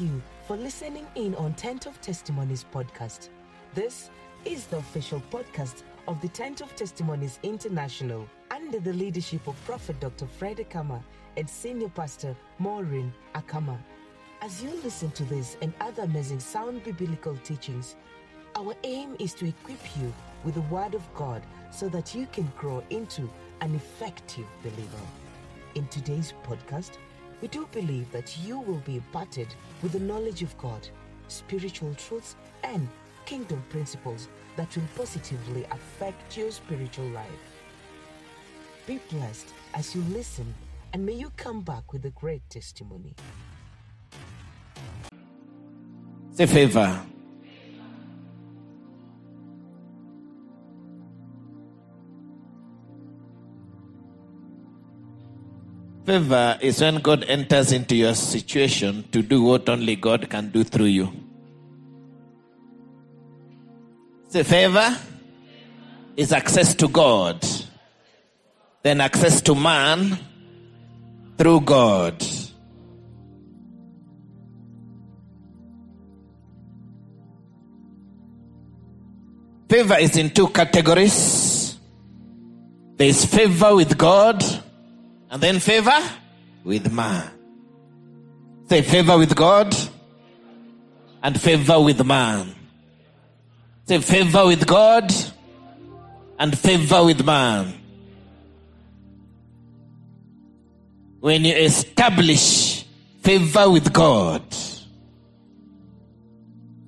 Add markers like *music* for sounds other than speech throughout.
you for listening in on Tent of Testimonies podcast. This is the official podcast of the Tent of Testimonies International under the leadership of Prophet Dr. Fred Akama and Senior Pastor Maureen Akama. As you listen to this and other amazing sound biblical teachings, our aim is to equip you with the Word of God so that you can grow into an effective believer. In today's podcast, we do believe that you will be imparted with the knowledge of God, spiritual truths, and kingdom principles that will positively affect your spiritual life. Be blessed as you listen, and may you come back with a great testimony. Say favor. Favor is when God enters into your situation to do what only God can do through you. Say favor is access to God, then access to man through God. Favor is in two categories. There is favor with God and then favor with man. Say favor with God and favor with man. Say favor with God and favor with man. When you establish favor with God,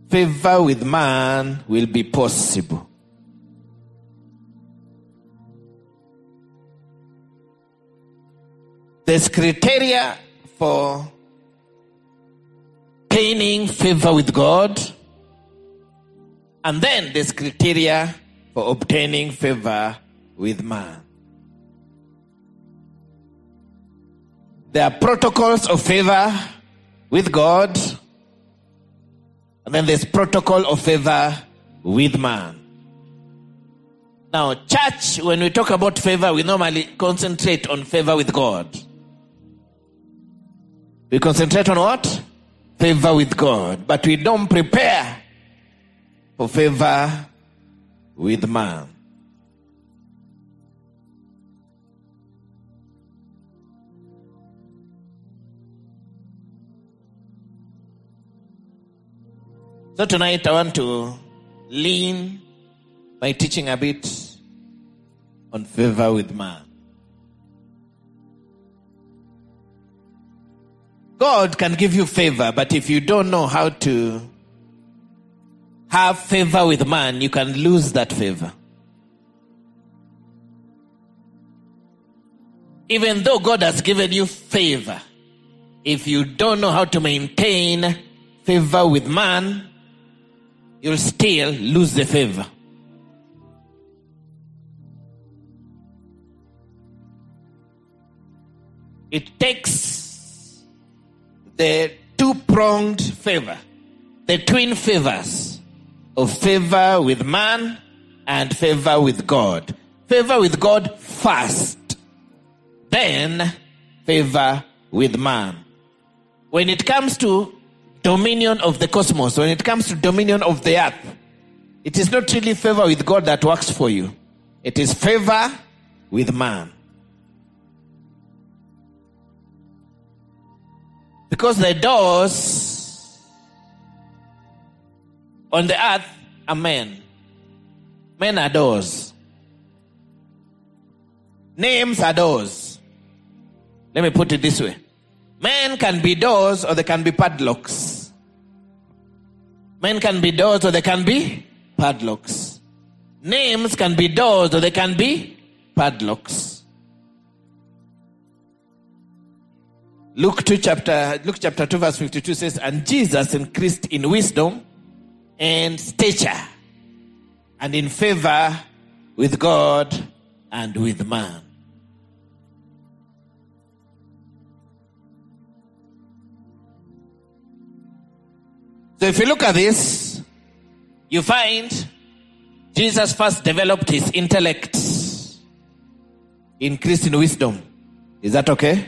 favor with man will be possible. There's criteria for gaining favor with God, and then there's criteria for obtaining favor with man. There are protocols of favor with God, and then there's protocol of favor with man. Now, church, when we talk about favor, we normally concentrate on favor with God. We concentrate on what? Favor with God. But we don't prepare for favor with man. So tonight I want to lean by teaching a bit on favor with man. God can give you favor, but if you don't know how to have favor with man, you can lose that favor. Even though God has given you favor, if you don't know how to maintain favor with man, you'll still lose the favor. It takes the two pronged favor, the twin favors of favor with man and favor with God. Favor with God first, then favor with man. When it comes to dominion of the cosmos, when it comes to dominion of the earth, it is not really favor with God that works for you. It is favor with man. Because the doors on the earth are men. Men are doors. Names are doors. Let me put it this way. Men can be doors or they can be padlocks. Men can be doors or they can be padlocks. Names can be doors or they can be padlocks. Luke 2 chapter Luke chapter 2 verse 52 says and Jesus increased in wisdom and stature and in favor with God and with man. So if you look at this, you find Jesus first developed his intellect, increased in wisdom. Is that okay?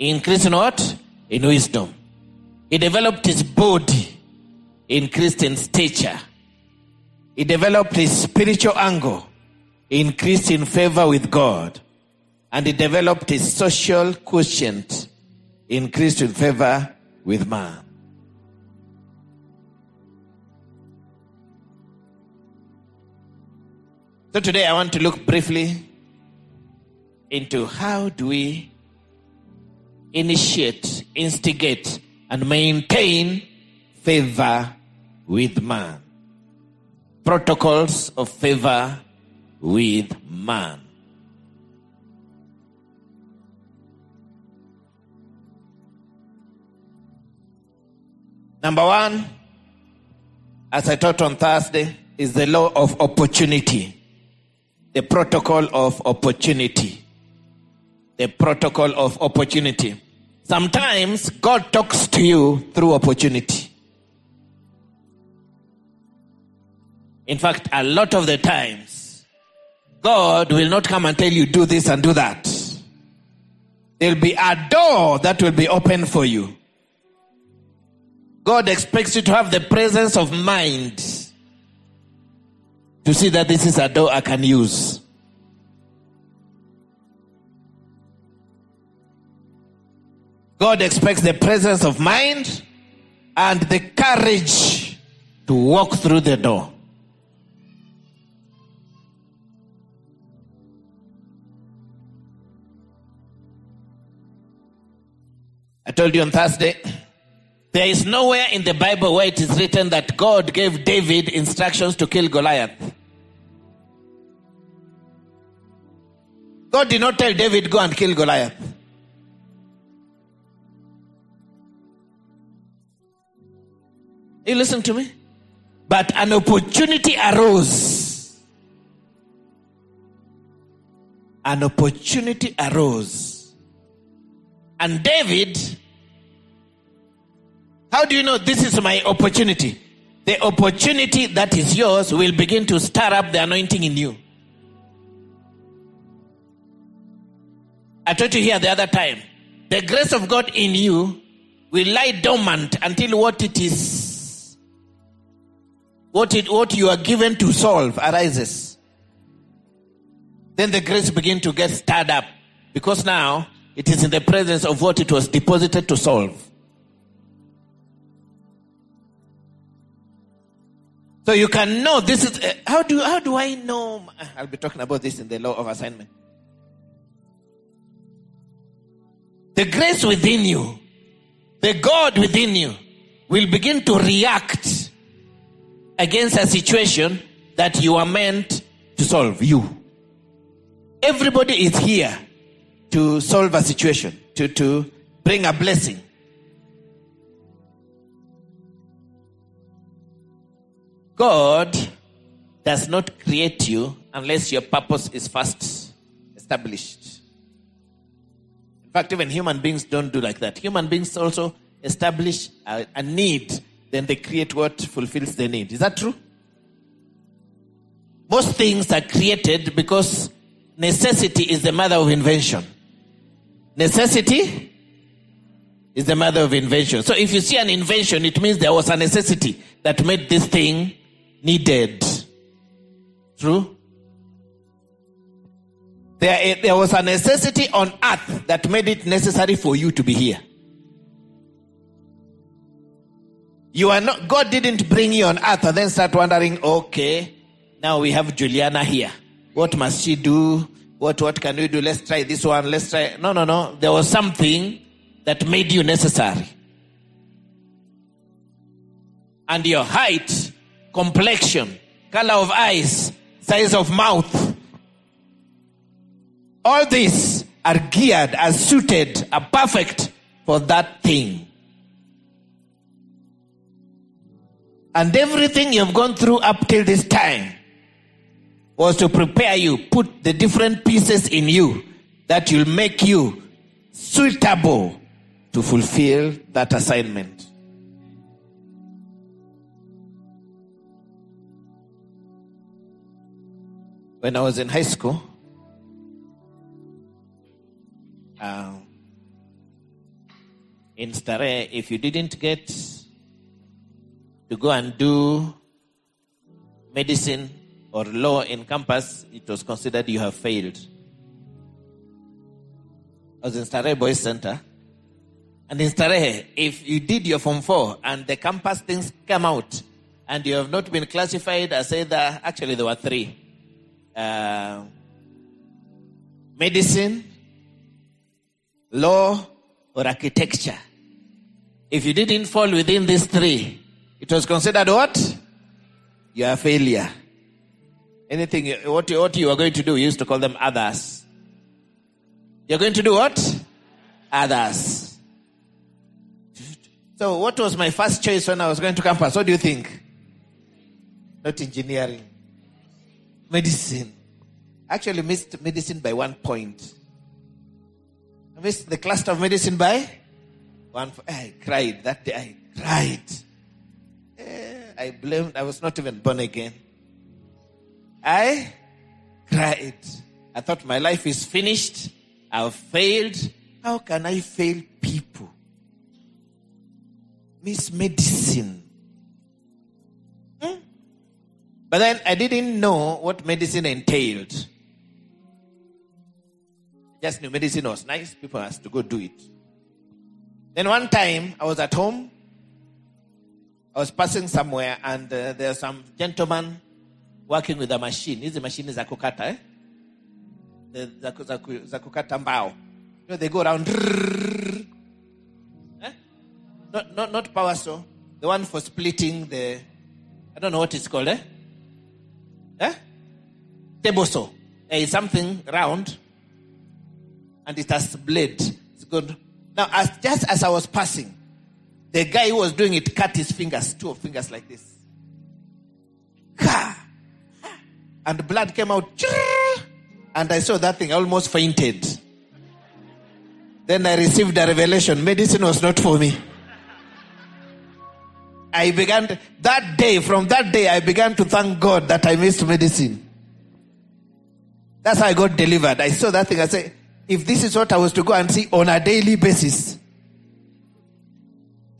Increase in what? In wisdom. He developed his body, increased in stature. He developed his spiritual angle, increased in favor with God. And he developed his social quotient, increased in favor with man. So today I want to look briefly into how do we initiate, instigate, and maintain favor with man. Protocols of favor with man. Number one, as I taught on Thursday, is the law of opportunity. The protocol of opportunity. The protocol of opportunity. Sometimes God talks to you through opportunity. In fact, a lot of the times, God will not come and tell you, do this and do that. There'll be a door that will be open for you. God expects you to have the presence of mind to see that this is a door I can use. God expects the presence of mind and the courage to walk through the door. I told you on Thursday, there is nowhere in the Bible where it is written that God gave David instructions to kill Goliath. God did not tell David, go and kill Goliath. You listen to me? But an opportunity arose. An opportunity arose. And David, how do you know this is my opportunity? The opportunity that is yours will begin to stir up the anointing in you. I told you here the other time. The grace of God in you will lie dormant until what it is, what it, what you are given to solve arises. Then the grace begin to get stirred up because now it is in the presence of what it was deposited to solve. So you can know this is uh, how do how do I know? *laughs* I'll be talking about this in the law of assignment. The grace within you, the God within you, will begin to react against a situation that you are meant to solve. You. Everybody is here to solve a situation, to, to bring a blessing. God does not create you unless your purpose is first established. In fact, even human beings don't do like that. Human beings also establish a, a need, then they create what fulfills the need. Is that true? Most things are created because necessity is the mother of invention. Necessity is the mother of invention. So if you see an invention, it means there was a necessity that made this thing needed. True? There, there was a necessity on earth that made it necessary for you to be here. You are not, God didn't bring you on earth and then start wondering, okay, now we have Juliana here. What must she do? What, what can we do? Let's try this one. Let's try. No, no, no. There was something that made you necessary. And your height, complexion, color of eyes, size of mouth, all these are geared, are suited, are perfect for that thing. And everything you've gone through up till this time was to prepare you, put the different pieces in you that will make you suitable to fulfill that assignment. When I was in high school, um, in Starehe, if you didn't get to go and do medicine or law in campus, it was considered you have failed. I was in Starehe Boys Center. And in Starehe, if you did your Form 4 and the campus things come out and you have not been classified as either, actually there were three. Uh, medicine, law, or architecture. If you didn't fall within these three, it was considered what? You are a failure. Anything, what, you- what you are going to do, we used to call them others. You're going to do what? Others. So, what was my first choice when I was going to campus? What do you think? Not engineering. Medicine. Actually, missed medicine by one point. I missed the cluster of medicine by one. I cried that day. I cried. I blamed. I was not even born again. I cried. I thought my life is finished. I've failed. How can I fail people? Miss medicine. Hmm? But then I didn't know what medicine entailed. Just knew medicine was nice. People has to go do it. Then one time I was at home. I was passing somewhere and uh, there was some gentleman working with a machine. Hizi machine za kukata eh? Za kukata mbao. You know, they go around. Eh? Not, not, not power saw. The one for splitting the, I don't know what it's called, eh? Eh? Table saw. There is something round and it has blade. It's good. Now, as, just as I was passing, the guy who was doing it cut his fingers, two fingers like this. And blood came out. And I saw that thing, I almost fainted. Then I received a revelation medicine was not for me. I began, to- that day, from that day, I began to thank God that I missed medicine. That's how I got delivered. I saw that thing. I said, if this is what I was to go and see on a daily basis.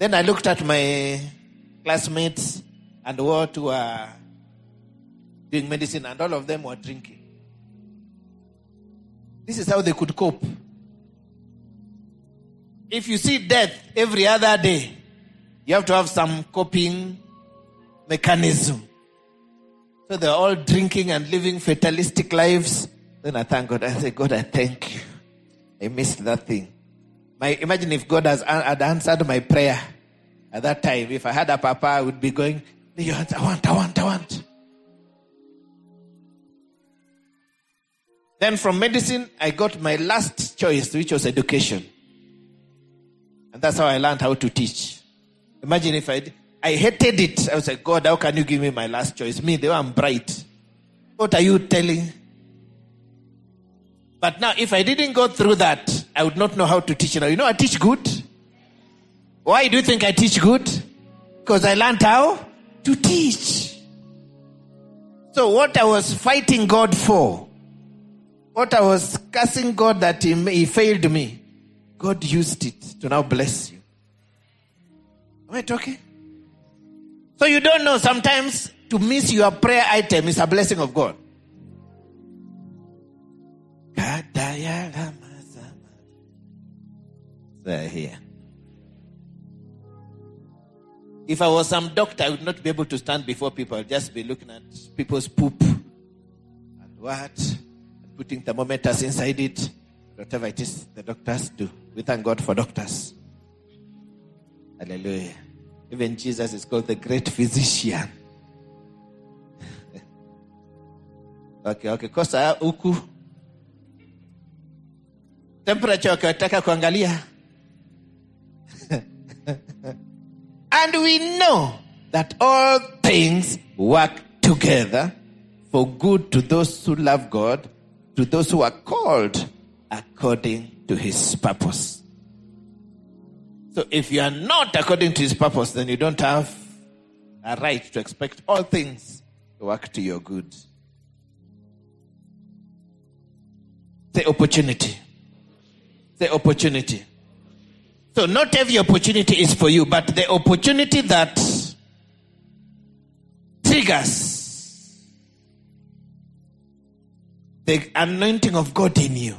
Then I looked at my classmates and what were doing medicine, and all of them were drinking. This is how they could cope. If you see death every other day, you have to have some coping mechanism. So they're all drinking and living fatalistic lives. Then I thank God. I say, God, I thank you. I missed that thing. My, imagine if God has had answered my prayer at that time. If I had a papa, I would be going, I want, I want, I want. Then from medicine, I got my last choice, which was education. And that's how I learned how to teach. Imagine if I, I hated it. I was like, God, how can you give me my last choice? Me, though I'm bright. What are you telling? But now, if I didn't go through that, I would not know how to teach now. You know, I teach good. Why do you think I teach good? Because I learned how to teach. So, what I was fighting God for, what I was cursing God that He, he failed me, God used it to now bless you. Am I talking? So, you don't know sometimes to miss your prayer item is a blessing of God. They're here. If I was some doctor, I would not be able to stand before people. I'd just be looking at people's poop and what, putting thermometers inside it, whatever it is the doctors do. We thank God for doctors. Hallelujah. Even Jesus is called the great physician. *laughs* okay, okay. Kosa huku temperature wakataka kuangalia *laughs* and we know that all things work together for good to those who love god to those who are called according to his purpose. So if you are not according to his purpose then you don't have a right to expect all things to work to your good. The opportunity. The opportunity. So not every opportunity is for you, but the opportunity that triggers the anointing of God in you.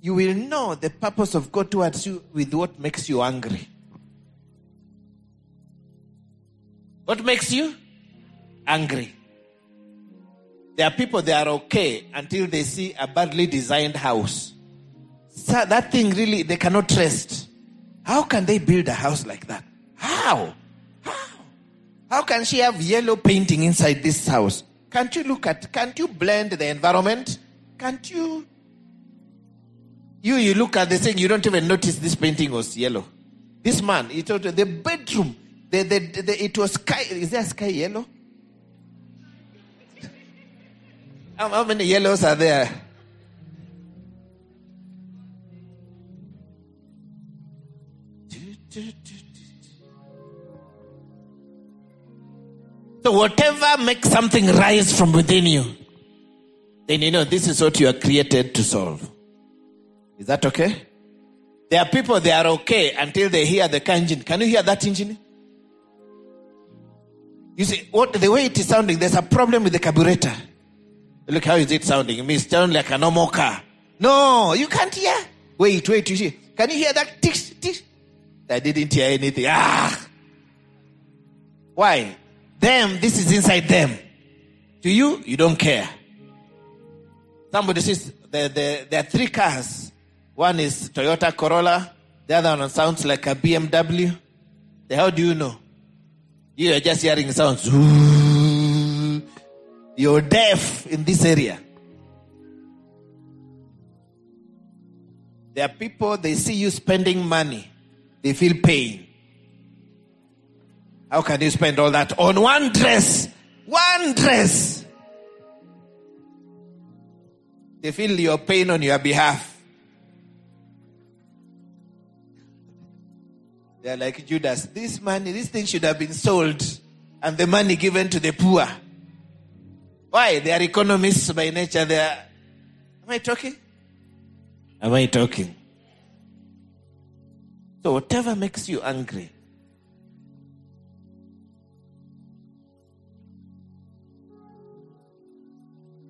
You will know the purpose of God towards you with what makes you angry. What makes you angry? There are people they are okay until they see a badly designed house. So that thing really they cannot trust. How can they build a house like that? How? How? How can she have yellow painting inside this house? Can't you look at can't you blend the environment? Can't you you you look at the thing, you don't even notice this painting was yellow. This man, he told the bedroom, the, the, the, it was sky. Is there sky yellow? How, how many yellows are there? So, whatever makes something rise from within you, then you know this is what you are created to solve. Is that okay? There are people they are okay until they hear the engine. Can you hear that engine? You see, what the way it is sounding, there's a problem with the carburetor. Look how is it sounding? It means sound like a normal car. No, you can't hear. Wait, wait, you see. Can you hear that tick, tick? I didn't hear anything. Ah. Why? Them, this is inside them. To you, you don't care. Somebody says there, there, there are three cars. One is Toyota Corolla. The other one sounds like a BMW. The, how do you know? You are just hearing sounds. *laughs* You're deaf in this area. There are people, they see you spending money, they feel pain. How can you spend all that on one dress? One dress. They feel your pain on your behalf. They're like Judas. This money, this thing should have been sold and the money given to the poor. Why? They are economists by nature. They are. Am I talking? Am I talking? So, whatever makes you angry,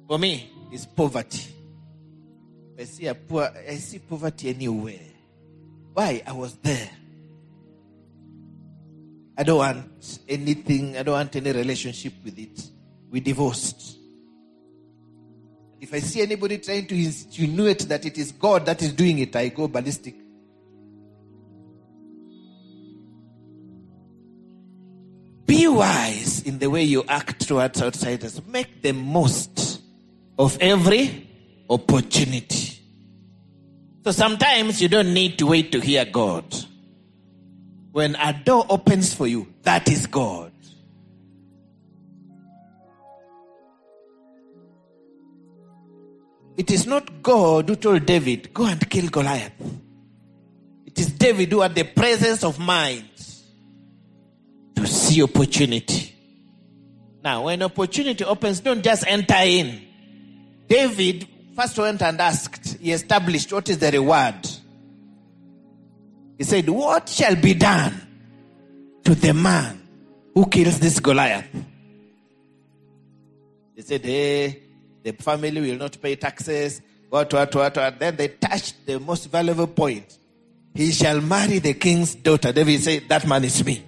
for me, is poverty. I see a poor, I see poverty anywhere. Why? I was there. I don't want anything, I don't want any relationship with it. We divorced. If I see anybody trying to insinuate that it is God that is doing it, I go ballistic. Be wise in the way you act towards outsiders. Make the most of every opportunity. So sometimes you don't need to wait to hear God. When a door opens for you, that is God. It is not God who told David, go and kill Goliath. It is David who had the presence of mind to see opportunity. Now, when opportunity opens, don't just enter in. David first went and asked, he established what is the reward. He said, What shall be done to the man who kills this Goliath? He said, Hey, the family will not pay taxes. What, what, what, what. Then they touched the most valuable point. He shall marry the king's daughter. David said, That man is me.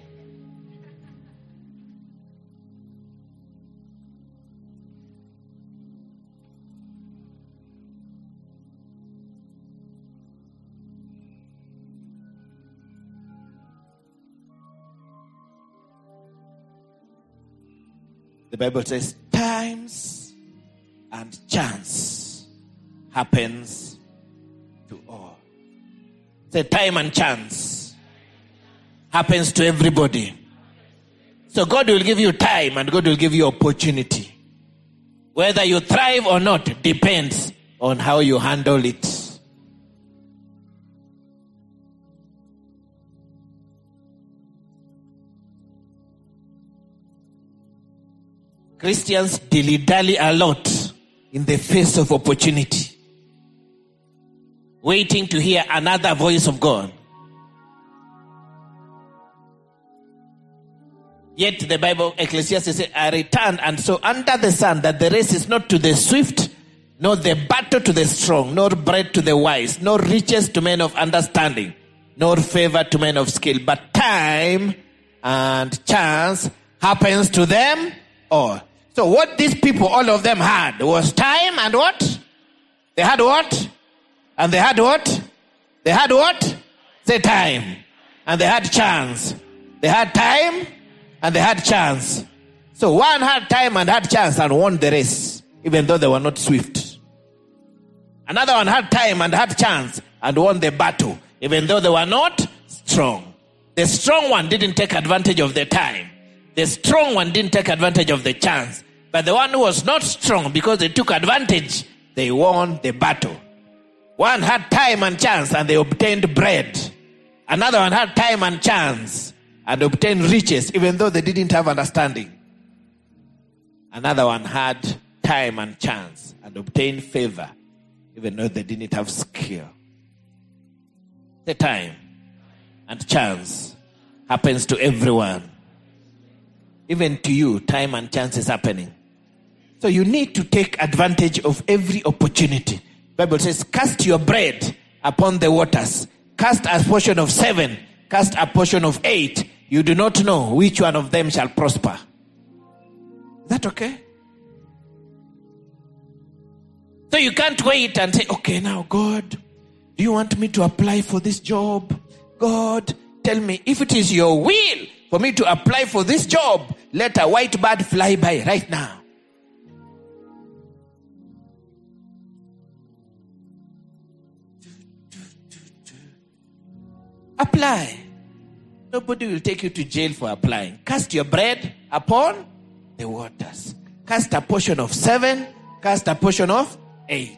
Bible says times and chance happens to all. Say time and chance happens to everybody. So God will give you time and God will give you opportunity. Whether you thrive or not depends on how you handle it. Christians dilly dally a lot in the face of opportunity. waiting to hear another voice of God. Yet the Bible, Ecclesiastes says, I returned and saw under the sun that the race is not to the swift, nor the battle to the strong, nor bread to the wise, nor riches to men of understanding, nor favor to men of skill, but time and chance happens to them all. So what these people, all of them had was time and what? They had what? And they had what? They had what? Say time. And they had chance. They had time and they had chance. So one had time and had chance and won the race, even though they were not swift. Another one had time and had chance and won the battle, even though they were not strong. The strong one didn't take advantage of the time. The strong one didn't take advantage of the chance. But the one who was not strong, because they took advantage, they won the battle. One had time and chance and they obtained bread. Another one had time and chance and obtained riches, even though they didn't have understanding. Another one had time and chance and obtained favor, even though they didn't have skill. The time and chance happens to everyone. Even to you, time and chance is happening. So you need to take advantage of every opportunity. Bible says, cast your bread upon the waters. Cast a portion of seven. Cast a portion of eight. You do not know which one of them shall prosper. Is that okay? So you can't wait and say, okay, now God, do you want me to apply for this job? God, tell me if it is your will for me to apply for this job, let a white bird fly by right now. Apply. Nobody will take you to jail for applying. Cast your bread upon the waters. Cast a portion of seven, cast a portion of eight.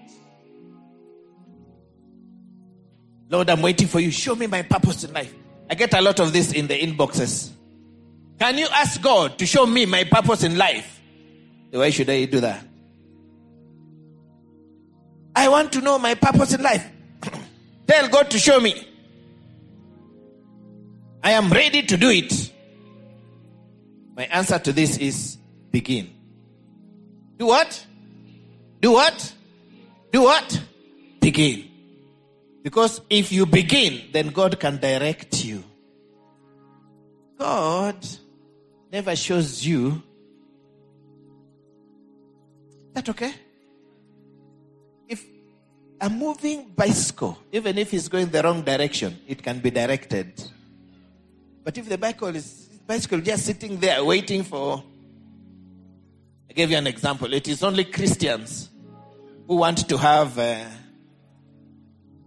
Lord, I'm waiting for you. Show me my purpose in life. I get a lot of this in the inboxes. Can you ask God to show me my purpose in life? Why should I do that? I want to know my purpose in life. *clears throat* Tell God to show me. I am ready to do it. My answer to this is begin. Do what? Do what? Do what? Begin. Because if you begin, then God can direct you. God never shows you. That okay? If a moving bicycle, even if it's going the wrong direction, it can be directed. But if the bicycle is bicycle just sitting there waiting for I gave you an example. It is only Christians who want to have uh,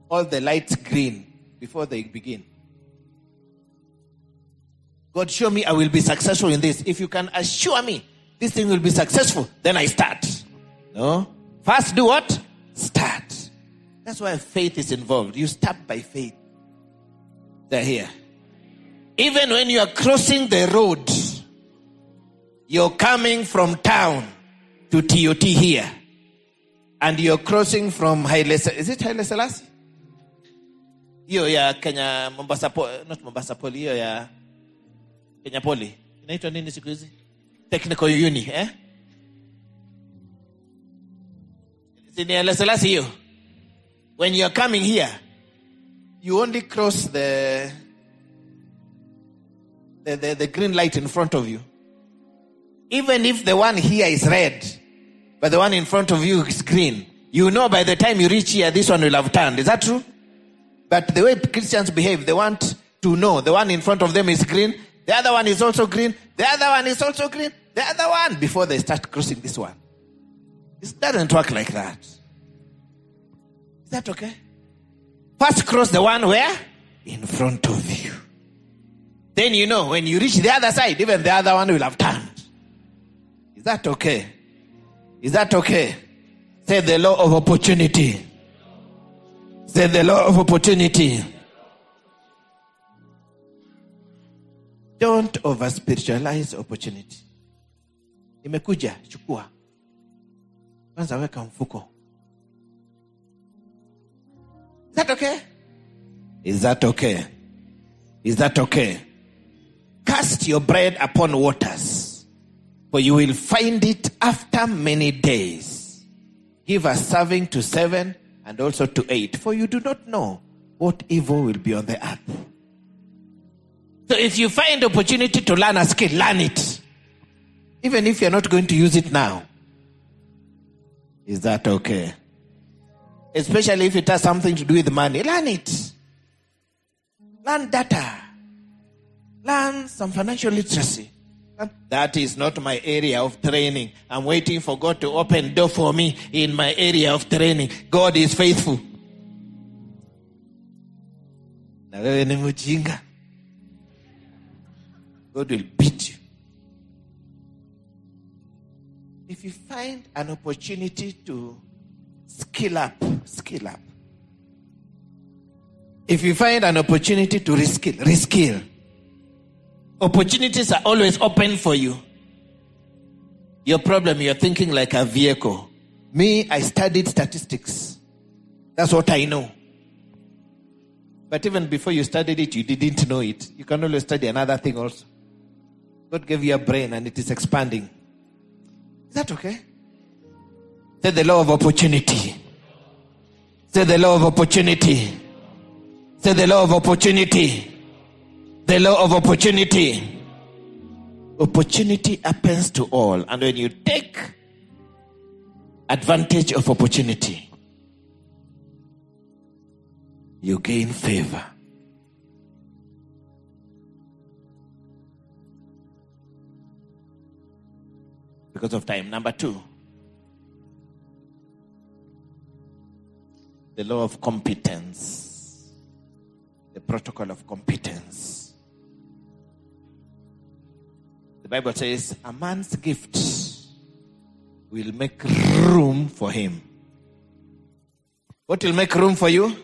all the lights green before they begin. God, show me I will be successful in this. If you can assure me this thing will be successful, then I start. No? First, do what? Start. That's why faith is involved. You start by faith. They're here. Even when you are crossing the road, you're coming from town to TOT here. And you're crossing from Haile, is it Haile Selassie? Hiyo ya Kenya Mombasa not Mombasa Poly, hiyo ya Kenya Poly. Inaitwa nini siku hizi? Technical Uni, eh? Si ni Haile Selassie hiyo. When you're coming here, you only cross the the, the, the green light in front of you. Even if the one here is red, but the one in front of you is green, you know by the time you reach here, this one will have turned. Is that true? But the way Christians behave, they want to know the one in front of them is green, the other one is also green, the other one is also green, the other one before they start crossing this one. It doesn't work like that. Is that okay? First cross the one where? In front of you. Then you know when you reach the other side, even the other one will have turned. Is that okay? Is that okay? Say the law of opportunity. Say the law of opportunity. Don't over spiritualize opportunity. Imekuja, chukua. Kwanza weka mfuko. Is that okay? Is that okay? Is that okay? Cast your bread upon waters, for you will find it after many days. Give a serving to seven and also to eight, for you do not know what evil will be on the earth. So if you find opportunity to learn a skill, learn it. Even if you're not going to use it now. Is that okay? Especially if it has something to do with money, learn it. Learn data. Learn some financial literacy. That is not my area of training. I'm waiting for God to open door for me in my area of training. God is faithful. Na wewe ni. God will beat you. If you find an opportunity to skill up, skill up. If you find an opportunity to reskill, reskill. Opportunities are always open for you. Your problem, you're thinking like a vehicle. Me, I studied statistics. That's what I know. But even before you studied it, you didn't know it. You can always study another thing also. God gave you a brain and it is expanding. Is that okay? Say the law of opportunity. Say the law of opportunity. Say the law of opportunity. The law of opportunity. Opportunity happens to all. And when you take advantage of opportunity, you gain favor. Because of time. Number two, the law of competence, the protocol of competence. The Bible says a man's gift will make room for him. What will make room for you?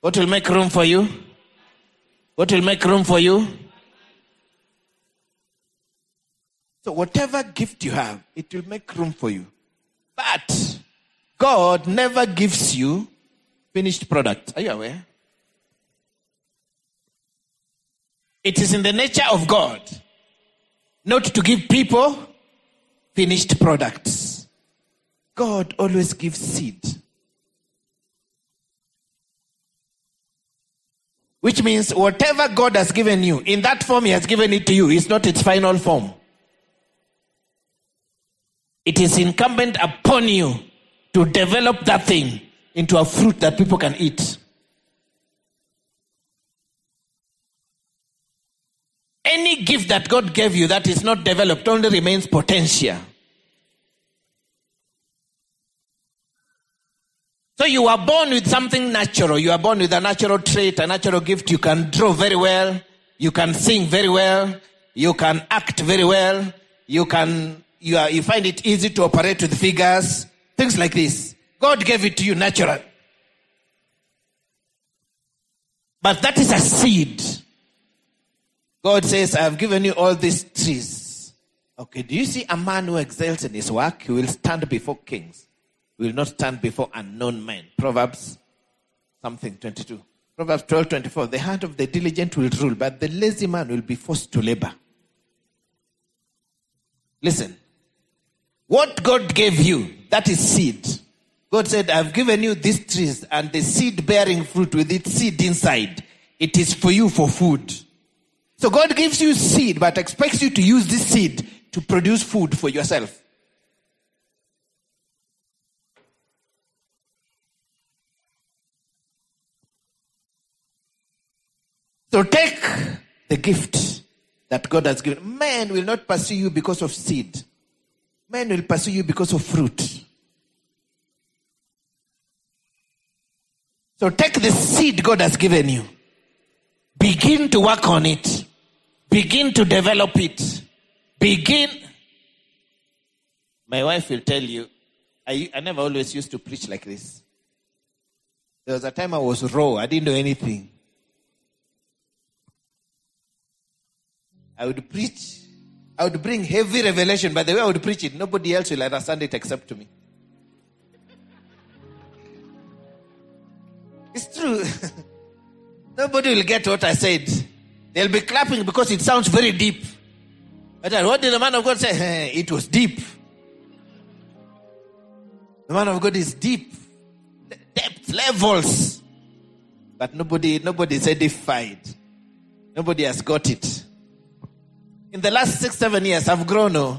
What will make room for you? What will make room for you? So, whatever gift you have, it will make room for you. But God never gives you finished product. Are you aware? It is in the nature of God not to give people finished products. God always gives seed. Which means whatever God has given you, in that form He has given it to you, is not its final form. It is incumbent upon you to develop that thing into a fruit that people can eat. Any gift that God gave you that is not developed only remains potential. So you are born with something natural. You are born with a natural trait, a natural gift. You can draw very well. You can sing very well. You can act very well. You can, you, are, you find it easy to operate with figures. Things like this. God gave it to you natural. But that is a seed. God says, I have given you all these trees. Okay, do you see a man who excels in his work? He will stand before kings. He will not stand before unknown men. Proverbs something 22. Proverbs 12 24. The heart of the diligent will rule, but the lazy man will be forced to labor. Listen. What God gave you, that is seed. God said, I've given you these trees and the seed bearing fruit with its seed inside. It is for you for food. So God gives you seed, but expects you to use this seed to produce food for yourself. So take the gift that God has given. Man will not pursue you because of seed. Man will pursue you because of fruit. So take the seed God has given you. Begin to work on it. Begin to develop it. Begin. My wife will tell you, I, I never always used to preach like this. There was a time I was raw. I didn't know anything. I would preach. I would bring heavy revelation. By the way I would preach it, nobody else will understand it except to me. It's true. *laughs* Nobody will get what I said. They'll be clapping because it sounds very deep. But what did the man of God say? It was deep. The man of God is deep, depth, levels. But nobody, nobody is edified. Nobody has got it. In the last six, seven years, I've grown. Oh.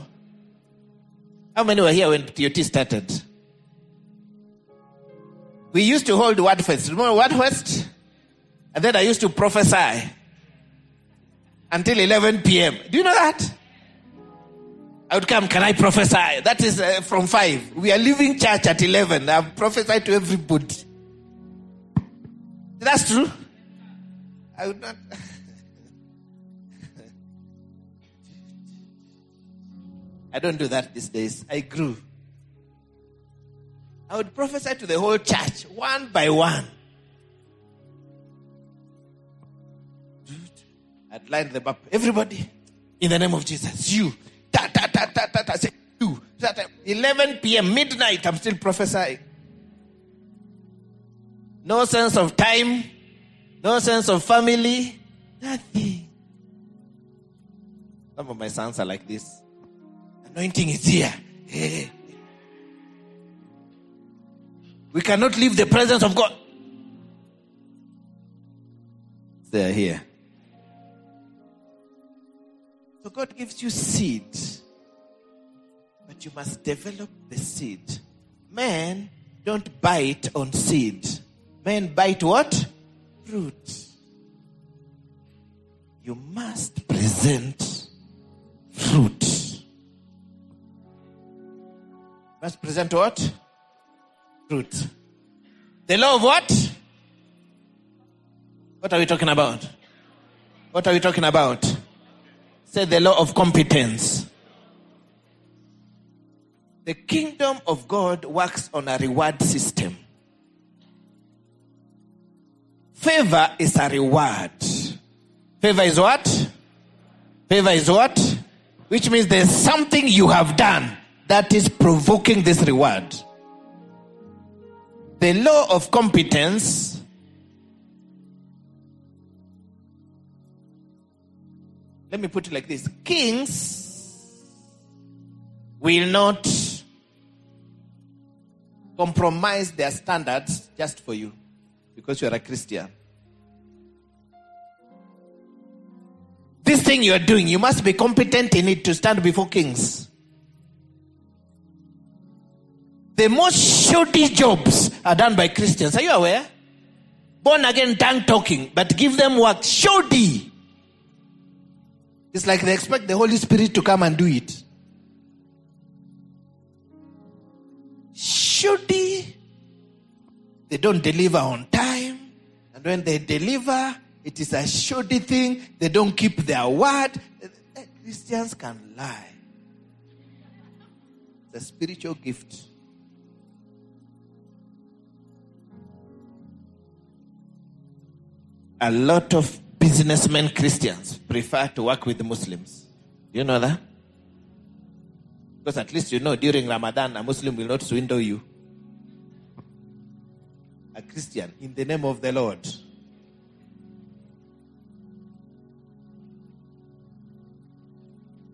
How many were here when TOT started? We used to hold Word Fest. Remember Word Fest? And then I used to prophesy until 11 p.m. Do you know that? I would come, can I prophesy? That is uh, from 5. We are leaving church at 11. I've prophesied to everybody. That's true. I would not. *laughs* I don't do that these days. I grew. I would prophesy to the whole church, one by one. I'd line them up. Everybody, in the name of Jesus, you. Ta, ta, ta, ta, ta, ta, say, you. Ta, ta. 11 p.m., midnight, I'm still prophesying. No sense of time, no sense of family, nothing. Some of my sons are like this. Anointing is here. Hey. We cannot leave the presence of God. They are here. So God gives you seed, but you must develop the seed. Men don't bite on seed. Men bite what? Fruit. You must present fruit. Must present what? Truth. The law of what? What are we talking about? What are we talking about? Say the law of competence. The kingdom of God works on a reward system. Favor is a reward. Favor is what? Favor is what? Which means there's something you have done that is provoking this reward. The law of competence let me put it like this kings will not compromise their standards just for you because you are a Christian. This thing you are doing, you must be competent in it to stand before kings. The most shoddy jobs are done by Christians. Are you aware? Born again, tongue talking, but give them work. Shoddy. It's like they expect the Holy Spirit to come and do it. Shoddy. They don't deliver on time. And when they deliver, it is a shoddy thing. They don't keep their word. Eh, Christians can lie. The spiritual gift. A lot of businessmen Christians prefer to work with Muslims. Do you know that? Because at least you know during Ramadan, a Muslim will not swindle you. A Christian, in the name of the Lord.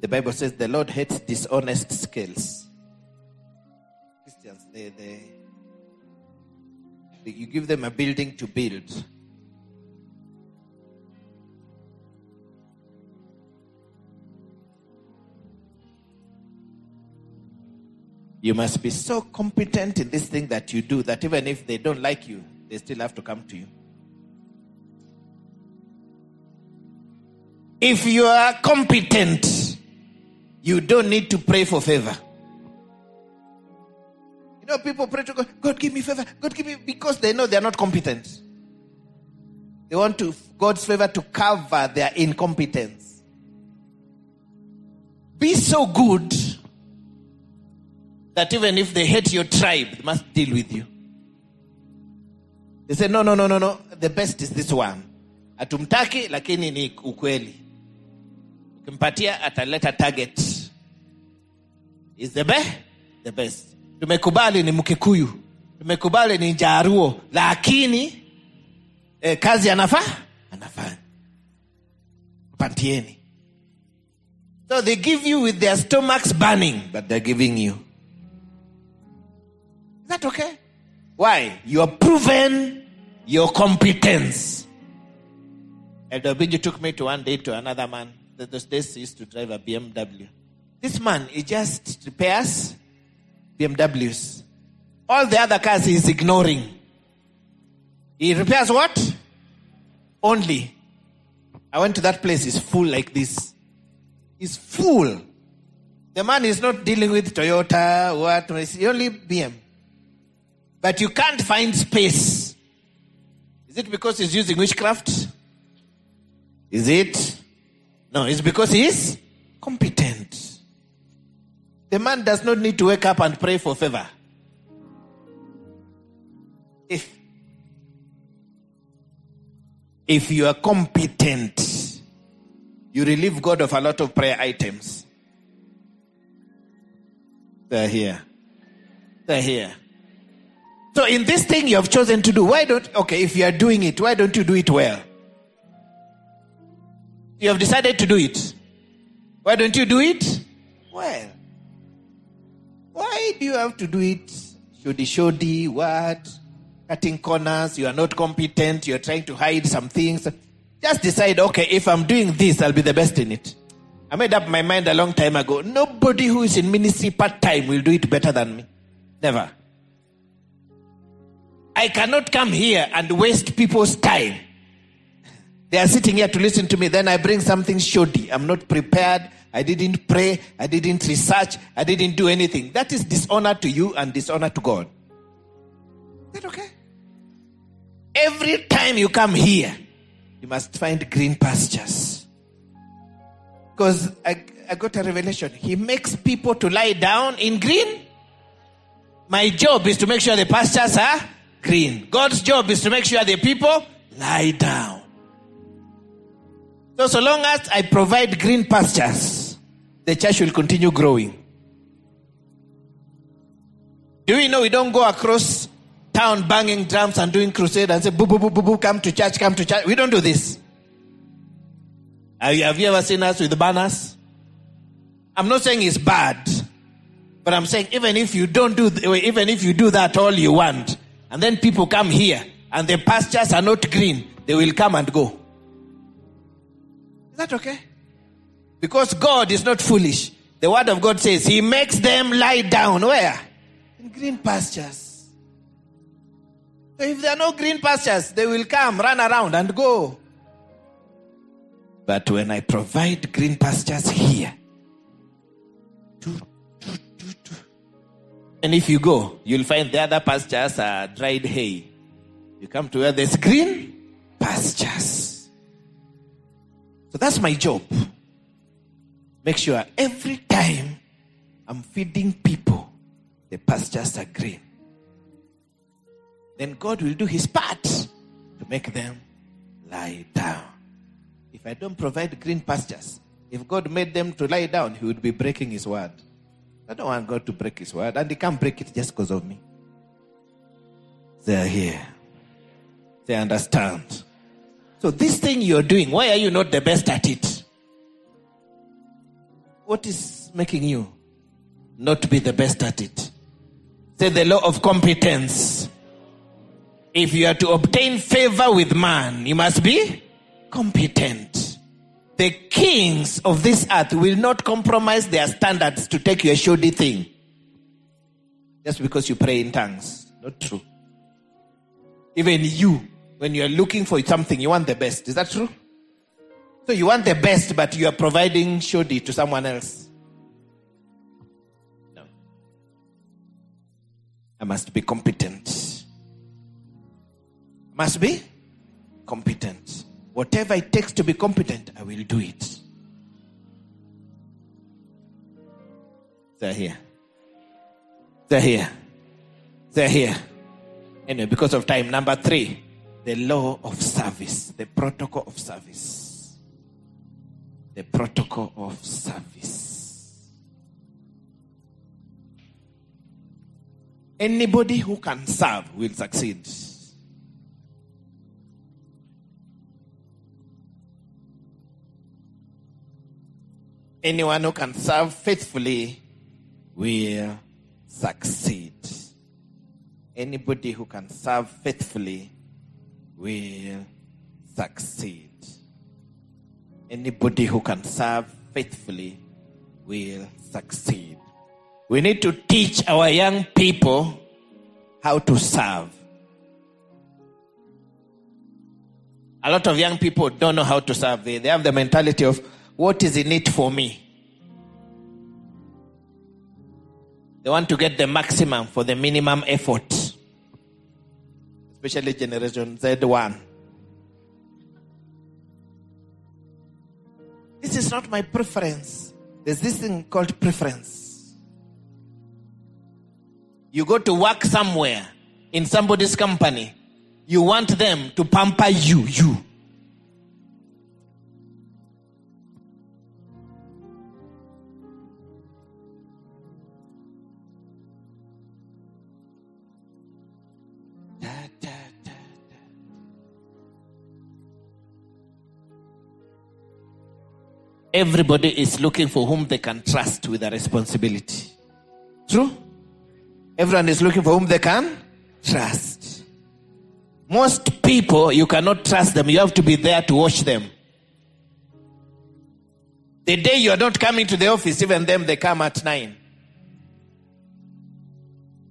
The Bible says the Lord hates dishonest scales. Christians, they, they, they, you give them a building to build. You must be so competent in this thing that you do that even if they don't like you, they still have to come to you. If you are competent, you don't need to pray for favor. You know, people pray to God, God give me favor, God give me, because they know they are not competent. They want to God's favor to cover their incompetence. Be so good that even if they hate your tribe, they must deal with you. They say, no, no, no, no, no. The best is this one. Atumtaki, lakini ni ukweli. Ukimpatia ataleta target. Is the best? The best. Tumekubali ni Mkikuyu. Tumekubali ni Jaruo. Lakini eh, kazi anafaa anafanya patieni so they give you with their stomachs burning but they're giving you is that okay why you have proven your competence Elder Binju took me to one day to another man. Th- Those days he used to drive a BMW. This man, he just repairs BMWs. All the other cars he is ignoring. He repairs what? Only. I went to that place, it's full like this. It's full. The man is not dealing with Toyota, what, it's only BM. But you can't find space. Is it because he's using witchcraft? Is it? No, it's because he is competent. The man does not need to wake up and pray for favor. If if you are competent, you relieve God of a lot of prayer items. They're here. They're here. So in this thing you have chosen to do, why don't okay, if you are doing it, why don't you do it well? You have decided to do it. Why don't you do it? Well. Why do you have to do it? Shoddy shoddy, what? Cutting corners, you are not competent, you are trying to hide some things. Just decide, okay, if I'm doing this, I'll be the best in it. I made up my mind a long time ago. Nobody who is in ministry part time will do it better than me. Never. I cannot come here and waste people's time. *laughs* They are sitting here to listen to me. Then I bring something shoddy. I'm not prepared. I didn't pray. I didn't research. I didn't do anything. That is dishonor to you and dishonor to God. Is that okay? Every time you come here, you must find green pastures. Because I, I got a revelation. He makes people to lie down in green. My job is to make sure the pastures are green. God's job is to make sure the people lie down. So, so long as I provide green pastures, the church will continue growing. Do we know we don't go across town banging drums and doing crusade and say, boo, boo, boo, boo, boo, come to church, come to church? We don't do this. Have you, ever seen us with banners? I'm not saying it's bad, but I'm saying even if you don't do, even if you do that all you want, and then people come here and the pastures are not green, they will come and go. Is that okay? Because God is not foolish. The word of God says he makes them lie down where? In green pastures. So if there are no green pastures, they will come, run around and go. But when I provide green pastures here, and if you go, you'll find the other pastures are dried hay. You come to where there's green pastures. So that's my job. Make sure every time I'm feeding people, the pastures are green. Then God will do his part to make them lie down. If I don't provide green pastures, if God made them to lie down, he would be breaking his word. I don't want God to break his word, and he can't break it just because of me. They are here. They understand. So, this thing you're doing, why are you not the best at it? What is making you not be the best at it? Say the law of competence. If you are to obtain favor with man, you must be competent. The kings of this earth will not compromise their standards to take your shoddy thing. Just because you pray in tongues. Not true. Even you, when you are looking for something, you want the best. Is that true? So you want the best, but you are providing shoddy to someone else. No. I must be competent. Must be competent. Whatever it takes to be competent, I will do it. They're here. They're here. They're here. Anyway, because of time, number three, the law of service, the protocol of service. The protocol of service. Anybody who can serve will succeed. Anyone who can serve faithfully will succeed. Anybody who can serve faithfully will succeed. Anybody who can serve faithfully will succeed. We need to teach our young people how to serve. A lot of young people don't know how to serve. They, they have the mentality of, what is in it for me? They want to get the maximum for the minimum effort. Especially Generation Z1. This is not my preference. There's this thing called preference. You go to work somewhere in somebody's company, you want them to pamper you, you. Everybody is looking for whom they can trust with a responsibility. True? Everyone is looking for whom they can trust. Most people, you cannot trust them. You have to be there to watch them. The day you are not coming to the office, even them, they come at nine.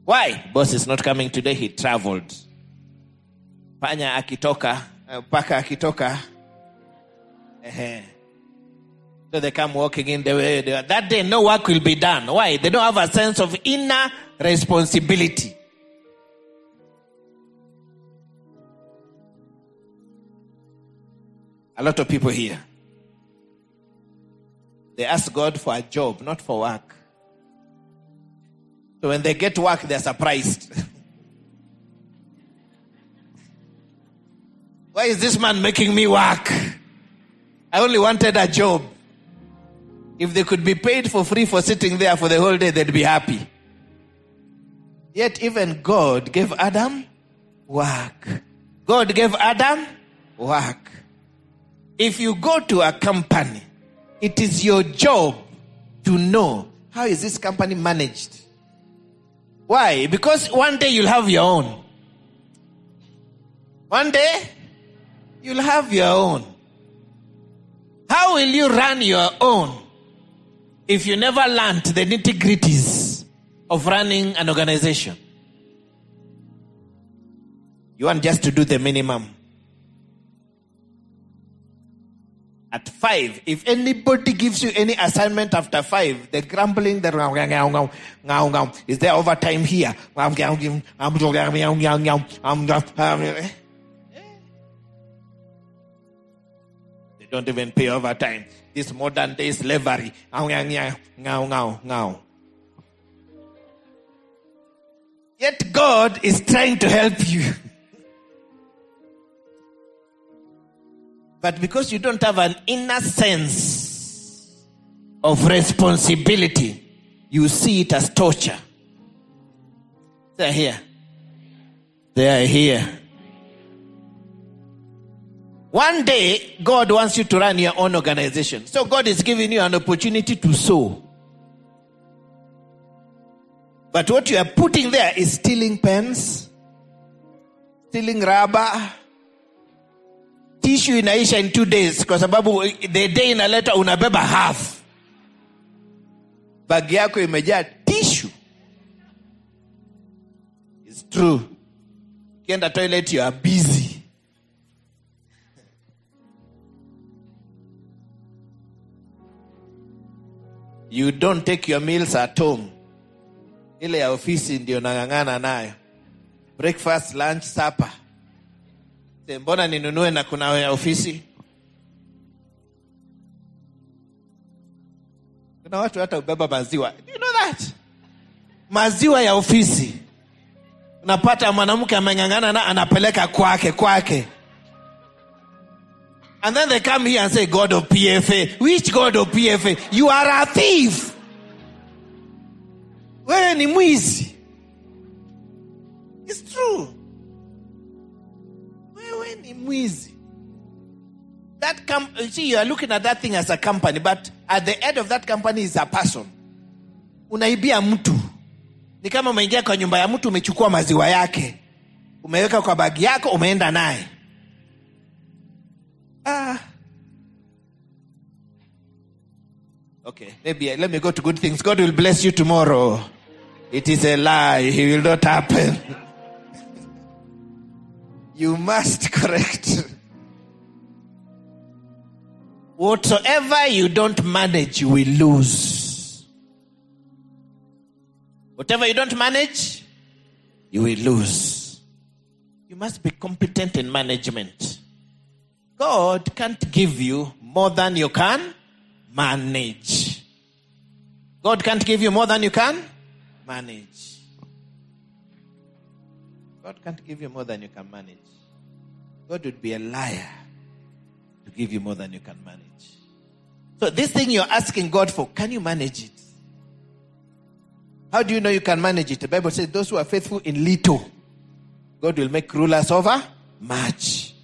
Why? Boss is not coming today, he traveled. Panya akitoka, uh, paka akitoka. So they come walking in the they- That day, no work will be done. Why? They don't have a sense of inner responsibility. A lot of people here. They ask God for a job, not for work. So when they get work, they're surprised. *laughs* Why is this man making me work? I only wanted a job. If they could be paid for free for sitting there for the whole day, they'd be happy. Yet even God gave Adam work. God gave Adam work. If you go to a company, it is your job to know how is this company managed. Why? Because one day you'll have your own. One day you'll have your own. How will you run your own if you never learned the nitty gritties of running an organization, you want just to do the minimum. At five, if anybody gives you any assignment after five, the grumbling, the is there overtime here? They don't even pay overtime. This modern day slavery. Yet God is trying to help you. But because you don't have an inner sense of responsibility, you see it as torture. They're here. They are here. One day, God wants you to run your own organization. So God is giving you an opportunity to sow. But what you are putting there is stealing pens, stealing rubber, tissue in inaisha in two days sababu the day in a inaleta unabeba half. Bagi yako imejaa tissue. It's true. Ukienda toilet you are busy you don't take your meals at home. Ile ya ofisi ndio nang'ang'ana nayo. Breakfast lunch supper. Mbona ninunue na kuna ya ofisi? Kuna watu hata ubeba maziwa. Do you know that? Maziwa ya ofisi. Unapata mwanamke ameng'ang'ana na anapeleka kwake kwake and then they come here and say god of pfa which god of pfa you are a thief wewe ni mwizi It's true wewe ni mwizi that com- you see, you are looking at that thing as a company, but at the head of that company is a person. Unaibia mtu. Ni kama umeingia kwa nyumba ya mtu umechukua maziwa yake. Umeweka kwa bagi yako umeenda naye. Ah. Okay, maybe uh, let me go to good things. God will bless you tomorrow. It is a lie. It will not happen. *laughs* you must *laughs* correct. Whatsoever you don't manage, you will lose. Whatever you don't manage, you will lose. You must be competent in management. God can't give you more than you can manage. God can't give you more than you can manage. God can't give you more than you can manage. God would be a liar to give you more than you can manage. So, this thing you're asking God for, can you manage it? How do you know you can manage it? The Bible says, Those who are faithful in little, God will make rulers over much.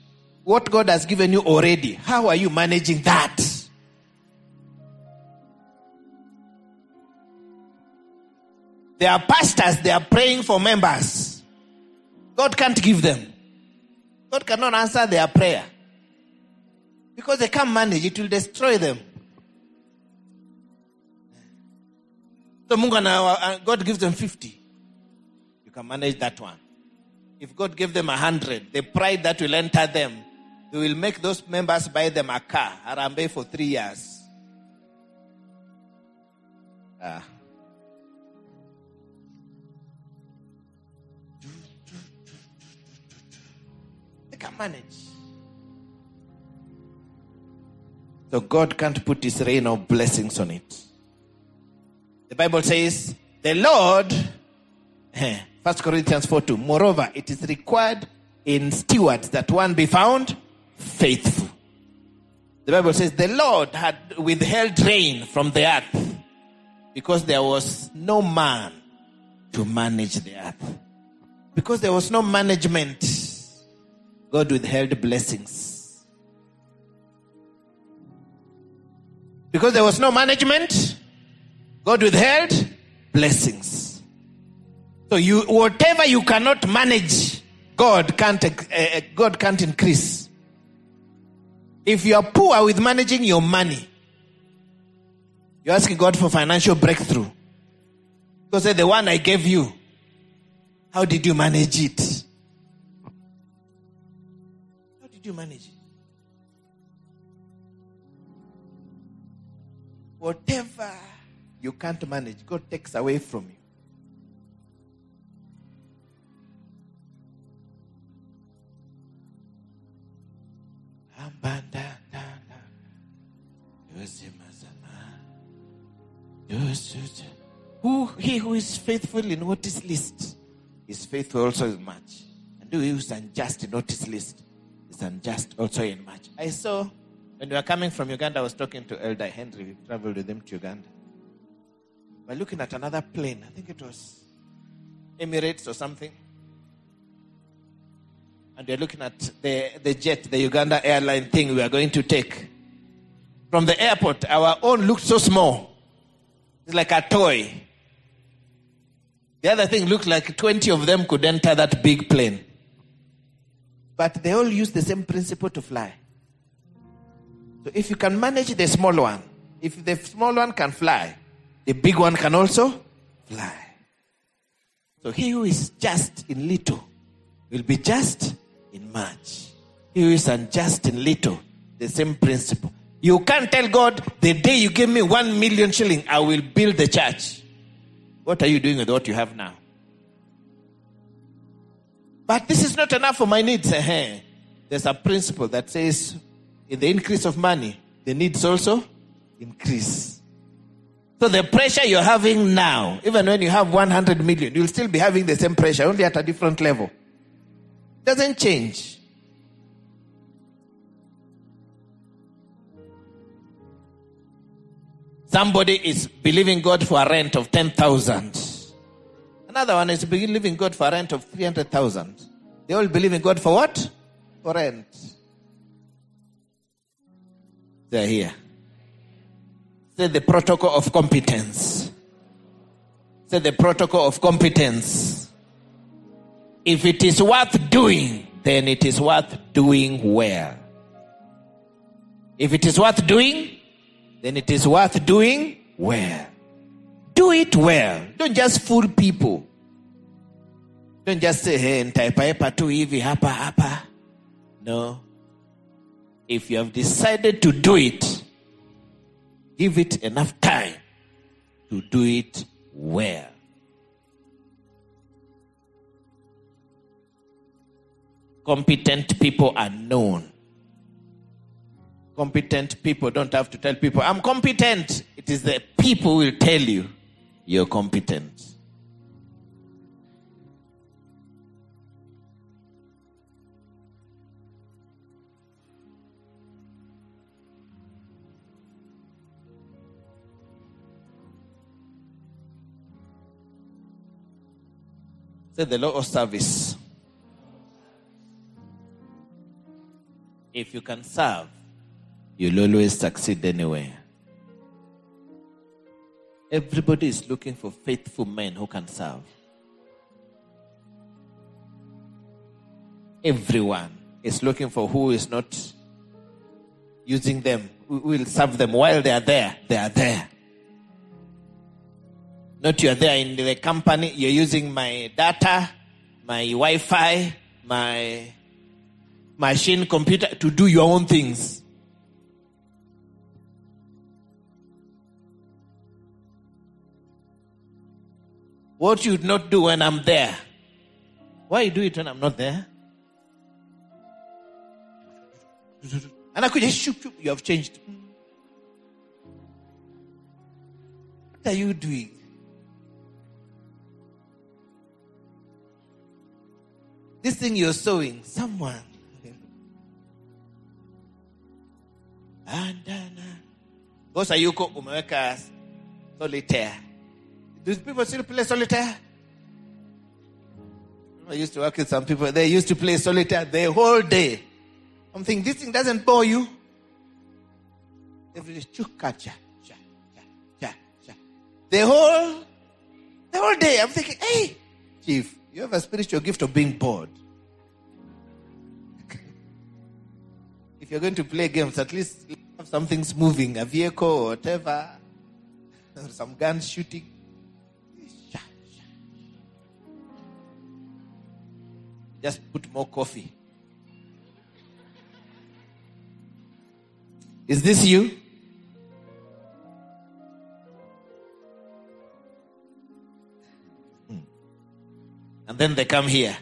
What God has given you already, how are you managing that? There are pastors, they are praying for members. God can't give them. God cannot answer their prayer. Because they can't manage, it will destroy them. So Mungu uh, God gives them 50. You can manage that one. If God gave them a hundred, the pride that will enter them, they will make those members buy them a car, Arambe for three years. Ah. They can manage. So God can't put his rain of blessings on it. The Bible says, the Lord, *laughs* 1 Corinthians 4 2, moreover, it is required in stewards that one be found faithful. The Bible says, the Lord had withheld rain from the earth because there was no man to manage the earth. Because there was no management, God withheld blessings. Because there was no management, God withheld blessings. So you, whatever you cannot manage, God can't, uh, God can't increase. If you are poor with managing your money, you're asking God for financial breakthrough. Because the one I gave you, how did you manage it? How did you manage it? Whatever you can't manage, God takes away from you. Who he who is faithful in what is least is faithful also in much. And who is unjust in what is least is unjust also in much. I saw when we were coming from Uganda, I was talking to Elder Henry. We traveled with him to Uganda. We're looking at another plane. I think it was Emirates or something. And we're looking at the, the jet, the Uganda airline thing we are going to take. From the airport, our own looked so small. It's like a toy. The other thing looked like 20 of them could enter that big plane. But they all use the same principle to fly. So if you can manage the small one, if the small one can fly, the big one can also fly. So he who is just in little will be just in much. He is unjust in little, the same principle. You can't tell God, the day you give me one million shilling, I will build the church. What are you doing with what you have now? But this is not enough for my needs. Eh-heh. There's a principle that says, in the increase of money, the needs also increase. So the pressure you're having now, even when you have 100 million, you'll still be having the same pressure, only at a different level. Doesn't change. Somebody is believing God for a rent of 10,000. Another one is believing God for a rent of 300,000. They all believe in God for what? For rent. They're here. Say the protocol of competence. Say the protocol of competence. If it is worth doing, then it is worth doing well. If it is worth doing, then it is worth doing well. Do it well. Don't just fool people. Don't just say, hey, nitaipaepa tu hivi hapa hapa. No. If you have decided to do it, give it enough time to do it well. Competent people are known. Competent people don't have to tell people, I'm competent. It is the people will tell you you're competent. Say the law of service. If you can serve, you'll always succeed anywhere. Everybody is looking for faithful men who can serve. Everyone is looking for who is not using them, who will serve them while they are there. They are there. Not you are there in the company, you're using my data, my Wi Fi, my machine computer to do your own things. What you would not do when I'm there. Why you do it when I'm not there? And I could just shoot you. You have changed. What are you doing? This thing you're sewing, someone. And then, Bosa yuko umeweka solitaire. Do people still play solitaire? I used to work with some people. They used to play solitaire the whole day. I'm thinking, this thing doesn't bore you. Every chuka, cha, cha, cha, cha, cha. The whole, the whole day. I'm thinking, hey, chief, you have a spiritual gift of being bored. *laughs* if you're going to play games, at least something's moving, a vehicle or whatever, or some guns shooting. Just put more coffee. Is this you? Hmm. And then they come here.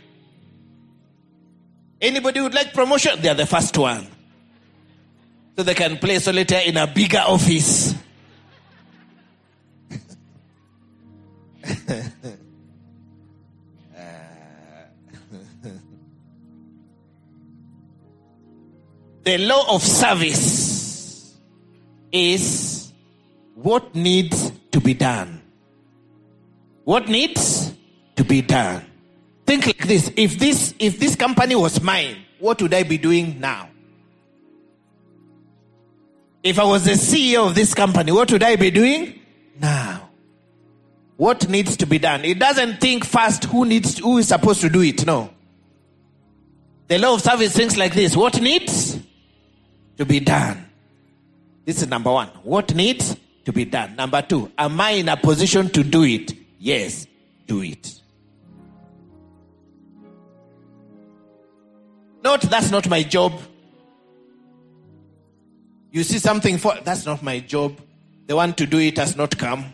Anybody would like promotion? They are the first one. So they can play solitaire in a bigger office. *laughs* the law of service is what needs to be done. What needs to be done. Think like this. If this if this company was mine, what would I be doing now? If I was the CEO of this company, what would I be doing now? What needs to be done? It doesn't think first who needs who is supposed to do it. No. The law of service thinks like this. What needs to be done? This is number one. What needs to be done? Number two, am I in a position to do it? Yes, do it. Not, that's not my job. You see something for, that's not my job. The one to do it has not come.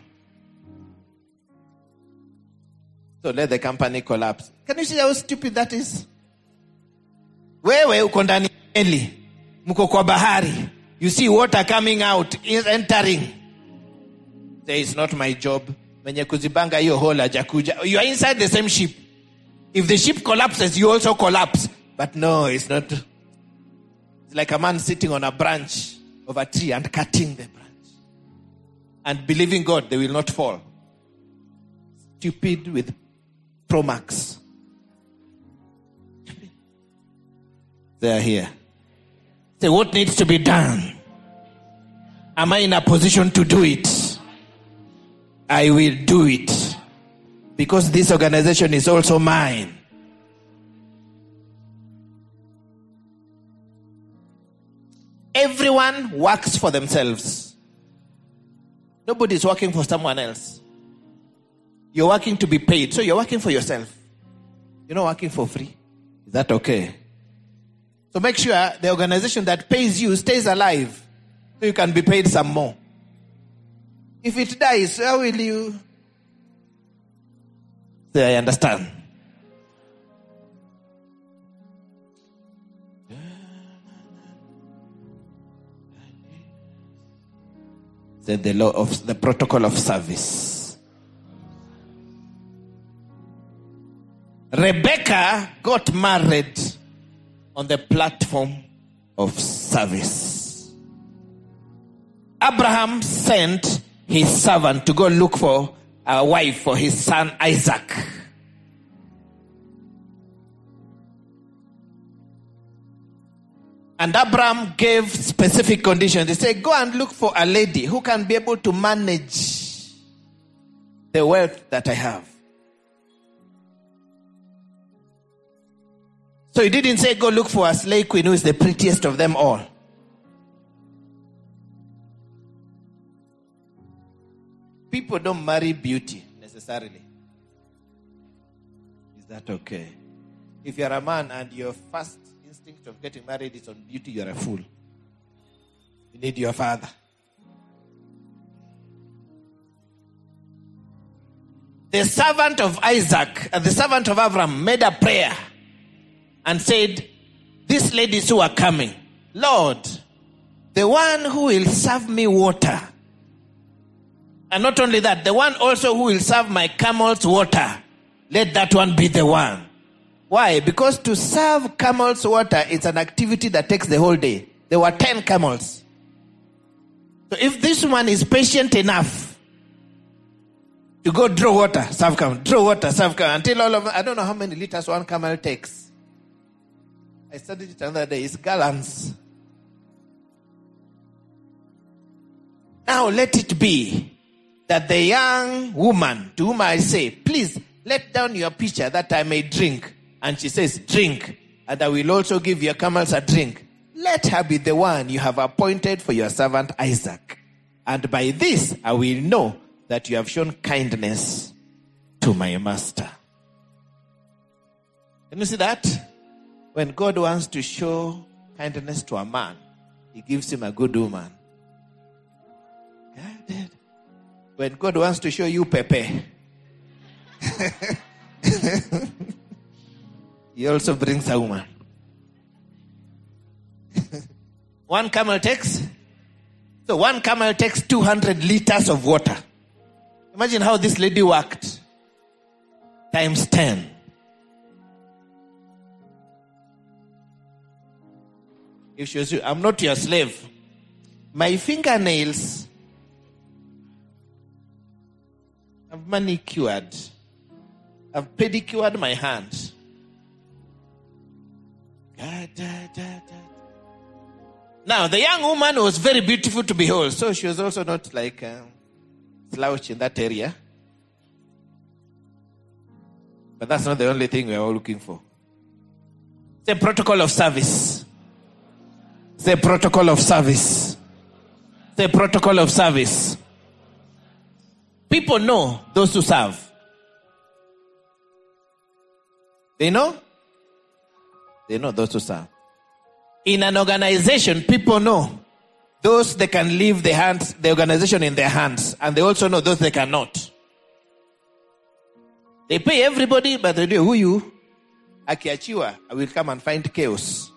So let the company collapse. Can you see how stupid that is? Wewe uko ndani mko kwa bahari. You see water coming out, is entering. Say it's not my job. Mwenye kuzibanga hiyo hole hajakuja. You are inside the same ship. If the ship collapses, you also collapse. But no, it's not. It's like a man sitting on a branch of a tree and cutting the branch. And believing God, they will not fall. Stupid with Promax. They are here. Say, what needs to be done? Am I in a position to do it? I will do it. Because this organization is also mine. Everyone works for themselves. Nobody is working for someone else. You're working to be paid, so you're working for yourself. You're not working for free. Is that okay? So make sure the organization that pays you stays alive so you can be paid some more. If it dies, how will you? Say, I understand. Say the law of the protocol of service. Rebecca got married on the platform of service. Abraham sent his servant to go look for a wife for his son Isaac. And Abraham gave specific conditions. He said, Go and look for a lady who can be able to manage the wealth that I have. So he didn't say, Go look for a slave queen who is the prettiest of them all. People don't marry beauty necessarily. Is that okay? If you're a man and your first instinct of getting married is on beauty, you're a fool. You need your father. The servant of Isaac and the servant of Abraham made a prayer and said, These ladies who are coming, Lord, the one who will serve me water, and not only that, the one also who will serve my camels water, let that one be the one. Why? Because to serve camels water is an activity that takes the whole day. There were 10 camels. So if this one is patient enough to go draw water, serve camel, draw water, serve camel, until all of I don't know how many liters one camel takes. I studied it another day. It's gallons. Now let it be that the young woman to whom I say, please let down your pitcher that I may drink. And she says, drink, and I will also give your camels a drink. Let her be the one you have appointed for your servant Isaac. And by this I will know that you have shown kindness to my master. Can you see that? When God wants to show kindness to a man, he gives him a good woman. When God wants to show you Pepe, *laughs* he also brings a woman. *laughs* one camel takes, so one camel takes 200 liters of water. Imagine how this lady worked. Times 10. If she was, I'm not your slave. My fingernails I've manicured. I've pedicured my hands. Now, the young woman was very beautiful to behold, so she was also not like uh, a slouch in that area. But that's not the only thing we're all looking for. It's a protocol of service. It's a protocol of service. It's a protocol of service. People know those who serve. They know? They know those who serve. In an organization, people know those they can leave the hands, the organization in their hands, and they also know those they cannot. They pay everybody, but they do who you? Akiachiwa, I will come and find chaos.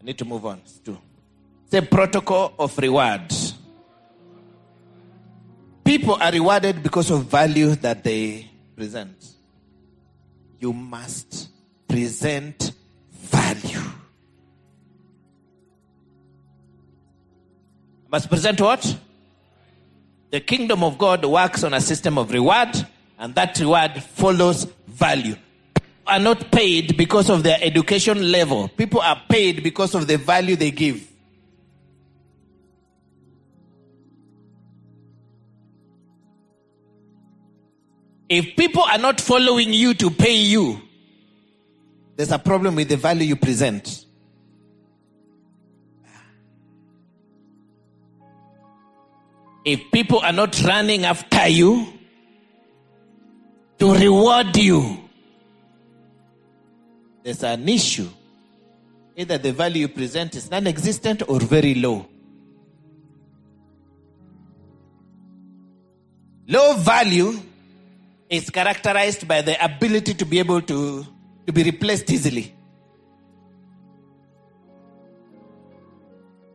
I need to move on. Two. The protocol of reward. People are rewarded because of value that they present. You must present value. Must present what? The kingdom of God works on a system of reward And that reward follows value. Are not paid because of their education level. People are paid because of the value they give. If people are not following you to pay you, there's a problem with the value you present. If people are not running after you to reward you, there's an issue. Either the value you present is non existent or very low. Low value is characterized by the ability to be able to, to be replaced easily.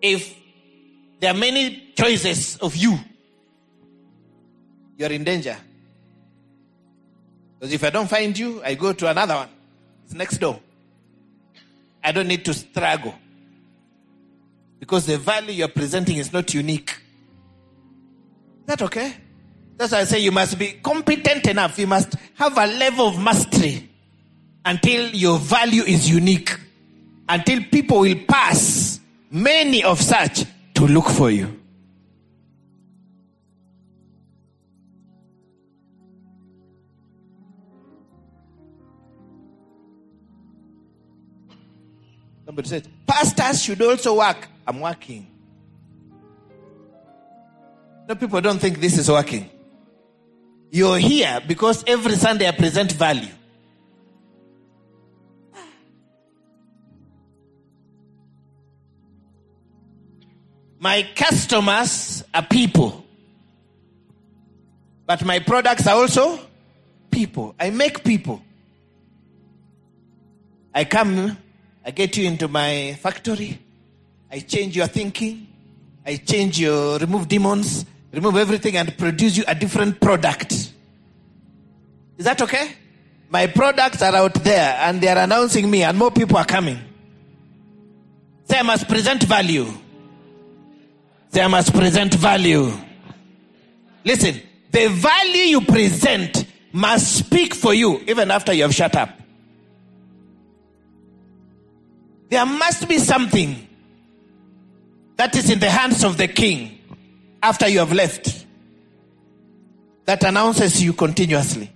If there are many choices of you, you're in danger. Because if I don't find you, I go to another one. It's next door. I don't need to struggle. Because the value you're presenting is not unique. Is that okay? That's why I say you must be competent enough. You must have a level of mastery until your value is unique. Until people will pass many of such to look for you. Somebody says, Pastors should also work. I'm working. No, people don't think this is working. You're here because every Sunday I present value. My customers are people, but my products are also people. I make people. I come, I get you into my factory, I change your thinking, I change your, remove demons, remove everything, and produce you a different product. Is that okay? My products are out there and they are announcing me, and more people are coming. Say, I must present value. Say, I must present value. Listen, the value you present must speak for you even after you have shut up. There must be something that is in the hands of the king after you have left that announces you continuously.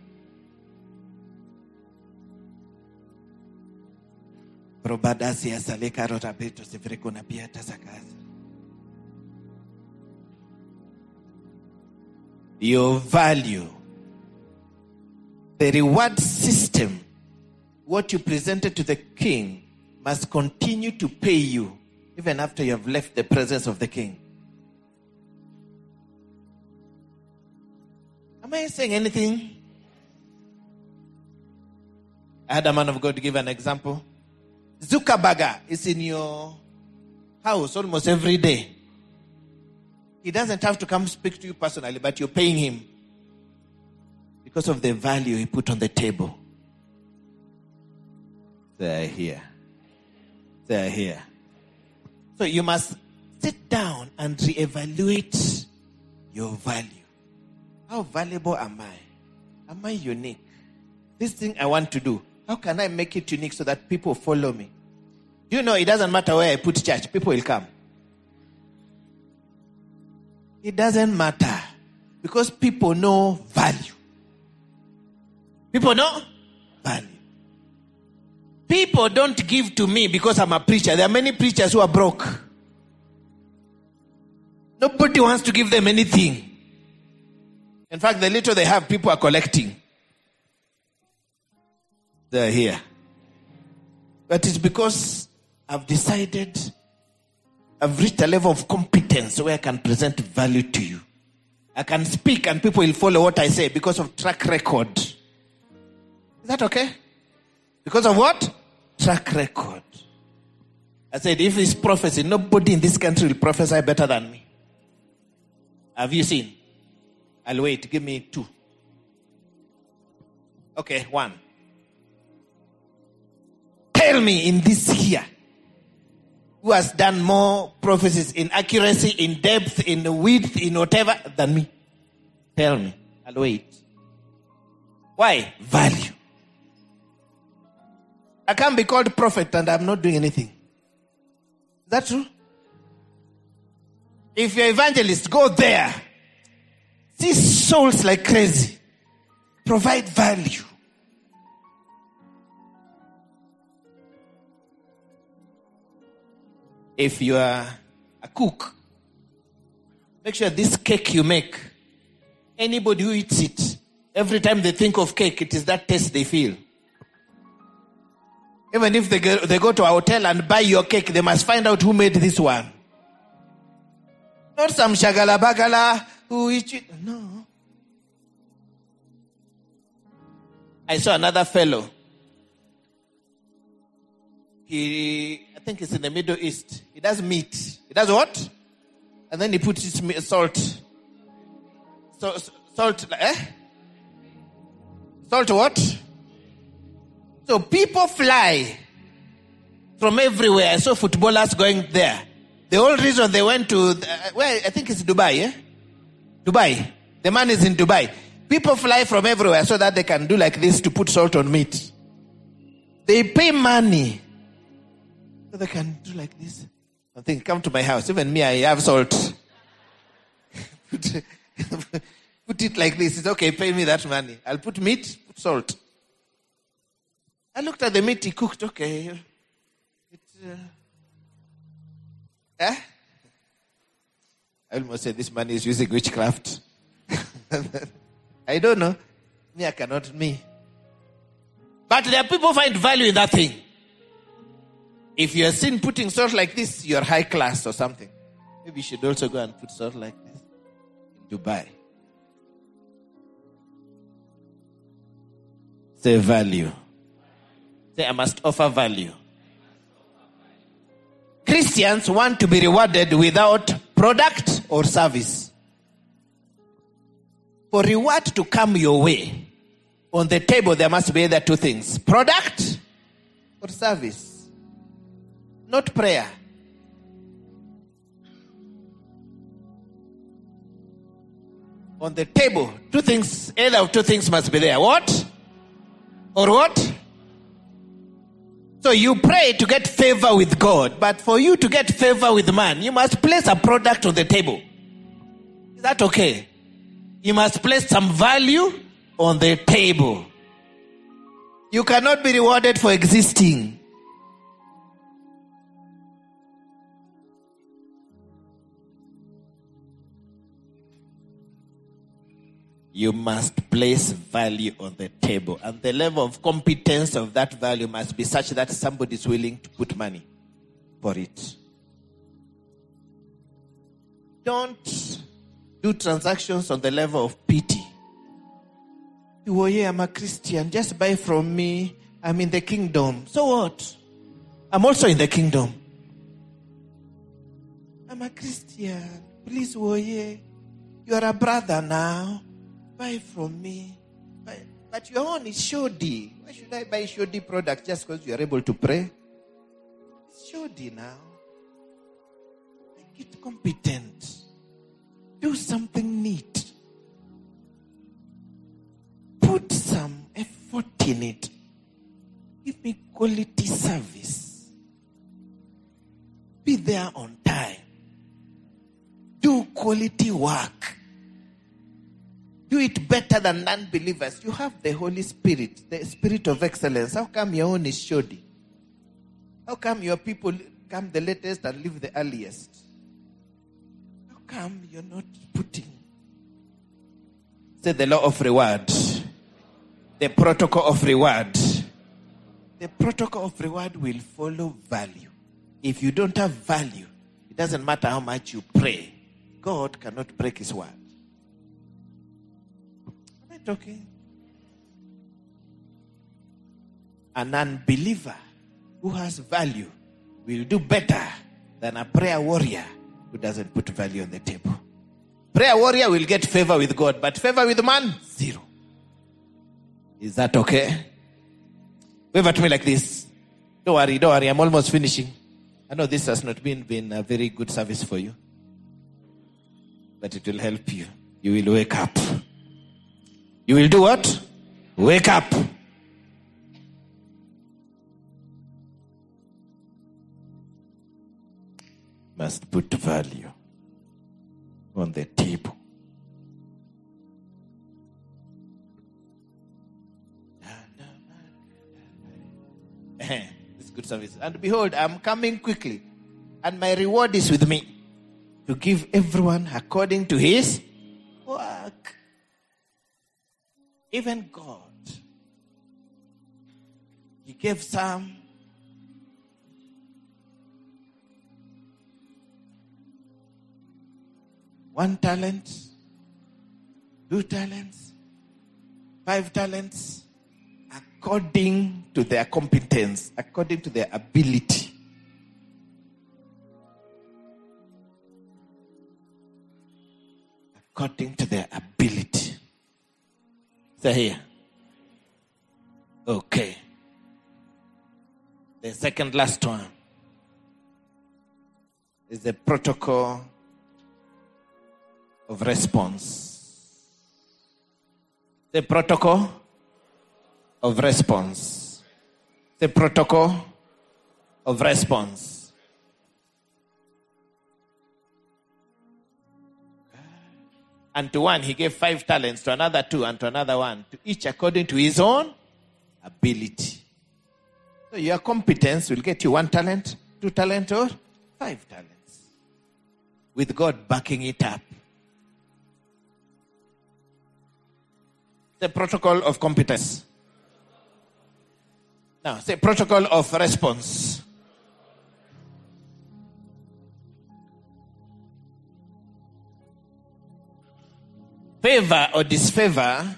Your value, the reward system, what you presented to the king must continue to pay you even after you have left the presence of the king. Am I saying anything? I had a man of God give an example. Zuckerberg is in your house almost every day. He doesn't have to come speak to you personally, but you're paying him because of the value he put on the table. They're here. They're here. So you must sit down and reevaluate your value. How valuable am I? Am I unique? This thing I want to do, how can I make it unique so that people follow me? You know it doesn't matter where I put church, people will come. It doesn't matter because people know value. People know value. People don't give to me because I'm a preacher. There are many preachers who are broke. Nobody wants to give them anything. In fact, the little they have, people are collecting. They're here. But it's because I've decided, I've reached a level of competence where I can present value to you. I can speak and people will follow what I say because of track record. Is that okay? Because of what? Track record. I said, if it's prophecy, nobody in this country will prophesy better than me. Have you seen? I'll wait. Give me two. Okay, one. Tell me in this year who has done more prophecies in accuracy, in depth, in width, in whatever than me. Tell me. I'll wait. Why? Value. I can't be called prophet and I'm not doing anything. Is that true? If you're evangelist, go there. See souls like crazy. Provide value. If you are a cook, make sure this cake you make, anybody who eats it, every time they think of cake, it is that taste they feel. Even if they go, they go to a hotel and buy your cake, they must find out who made this one. Not some shagala bagala who eat it. No. I saw another fellow. He, I think he's in the Middle East. He does meat. He does what? And then he puts his salt. So, salt, eh? Salt what? So people fly from everywhere. I saw footballers going there. The whole reason they went to, uh, well, I think it's Dubai, eh? Dubai. The man is in Dubai. People fly from everywhere so that they can do like this to put salt on meat. They pay money so they can do like this. I think, come to my house. Even me, I have salt. *laughs* put, *laughs* put it like this. It's okay, pay me that money. I'll put meat, put salt. I looked at the meat he cooked. Okay. It, uh, eh? Almost said this man is using witchcraft. *laughs* I don't know. Me, I cannot, me. But there are people find value in that thing. If you are seen putting salt like this, you're high class or something. Maybe you should also go and put salt like this in Dubai. Say value. Say, I must offer value. Christians want to be rewarded without product or service. For reward to come your way, on the table there must be either two things product or service, not prayer. On the table, two things, either of two things must be there. What? Or what? So you pray to get favor with God, but for you to get favor with man, you must place a product on the table. Is that okay? You must place some value on the table. You cannot be rewarded for existing. You must place value on the table. And the level of competence of that value must be such that somebody is willing to put money for it. Don't do transactions on the level of pity. Oh, yeah, I'm a Christian. Just buy from me. I'm in the kingdom. So what? I'm also in the kingdom. I'm a Christian. Please, oh, yeah. You are a brother now. Buy from me. But your own is shoddy. Why should I buy shoddy product just because you are able to pray? It's shoddy now. Make it competent. Do something neat. Put some effort in it. Give me quality service. Be there on time. Do quality work do it better than non believers. You have the Holy Spirit, the Spirit of excellence. How come your own is shoddy? How come your people come the latest and leave the earliest? How come you're not putting? Say the law of reward, the protocol of reward. The protocol of reward will follow value. If you don't have value, it doesn't matter how much you pray, God cannot break his word talking? An unbeliever who has value will do better than a prayer warrior who doesn't put value on the table. Prayer warrior will get favor with God, but favor with man, zero. Is that okay? Wave at me like this. Don't worry, don't worry, I'm almost finishing. I know this has not been, been a very good service for you, but it will help you. You will wake up. You will do what? Wake up. Must put value on the table. It's good service. And behold, I'm coming quickly, and my reward is with me to give everyone according to his work. Even God, He gave some one talent, two talents, five talents, according to their competence, according to their ability. According to their ability. Say here. Okay. The second last one is the protocol of response. The protocol of response. The protocol of response. And to one, he gave five talents, to another two, and to another one, to each according to his own ability. So your competence will get you one talent, two talent, or five talents. With God backing it up. The protocol of competence. Now, say protocol of response. Favor or disfavor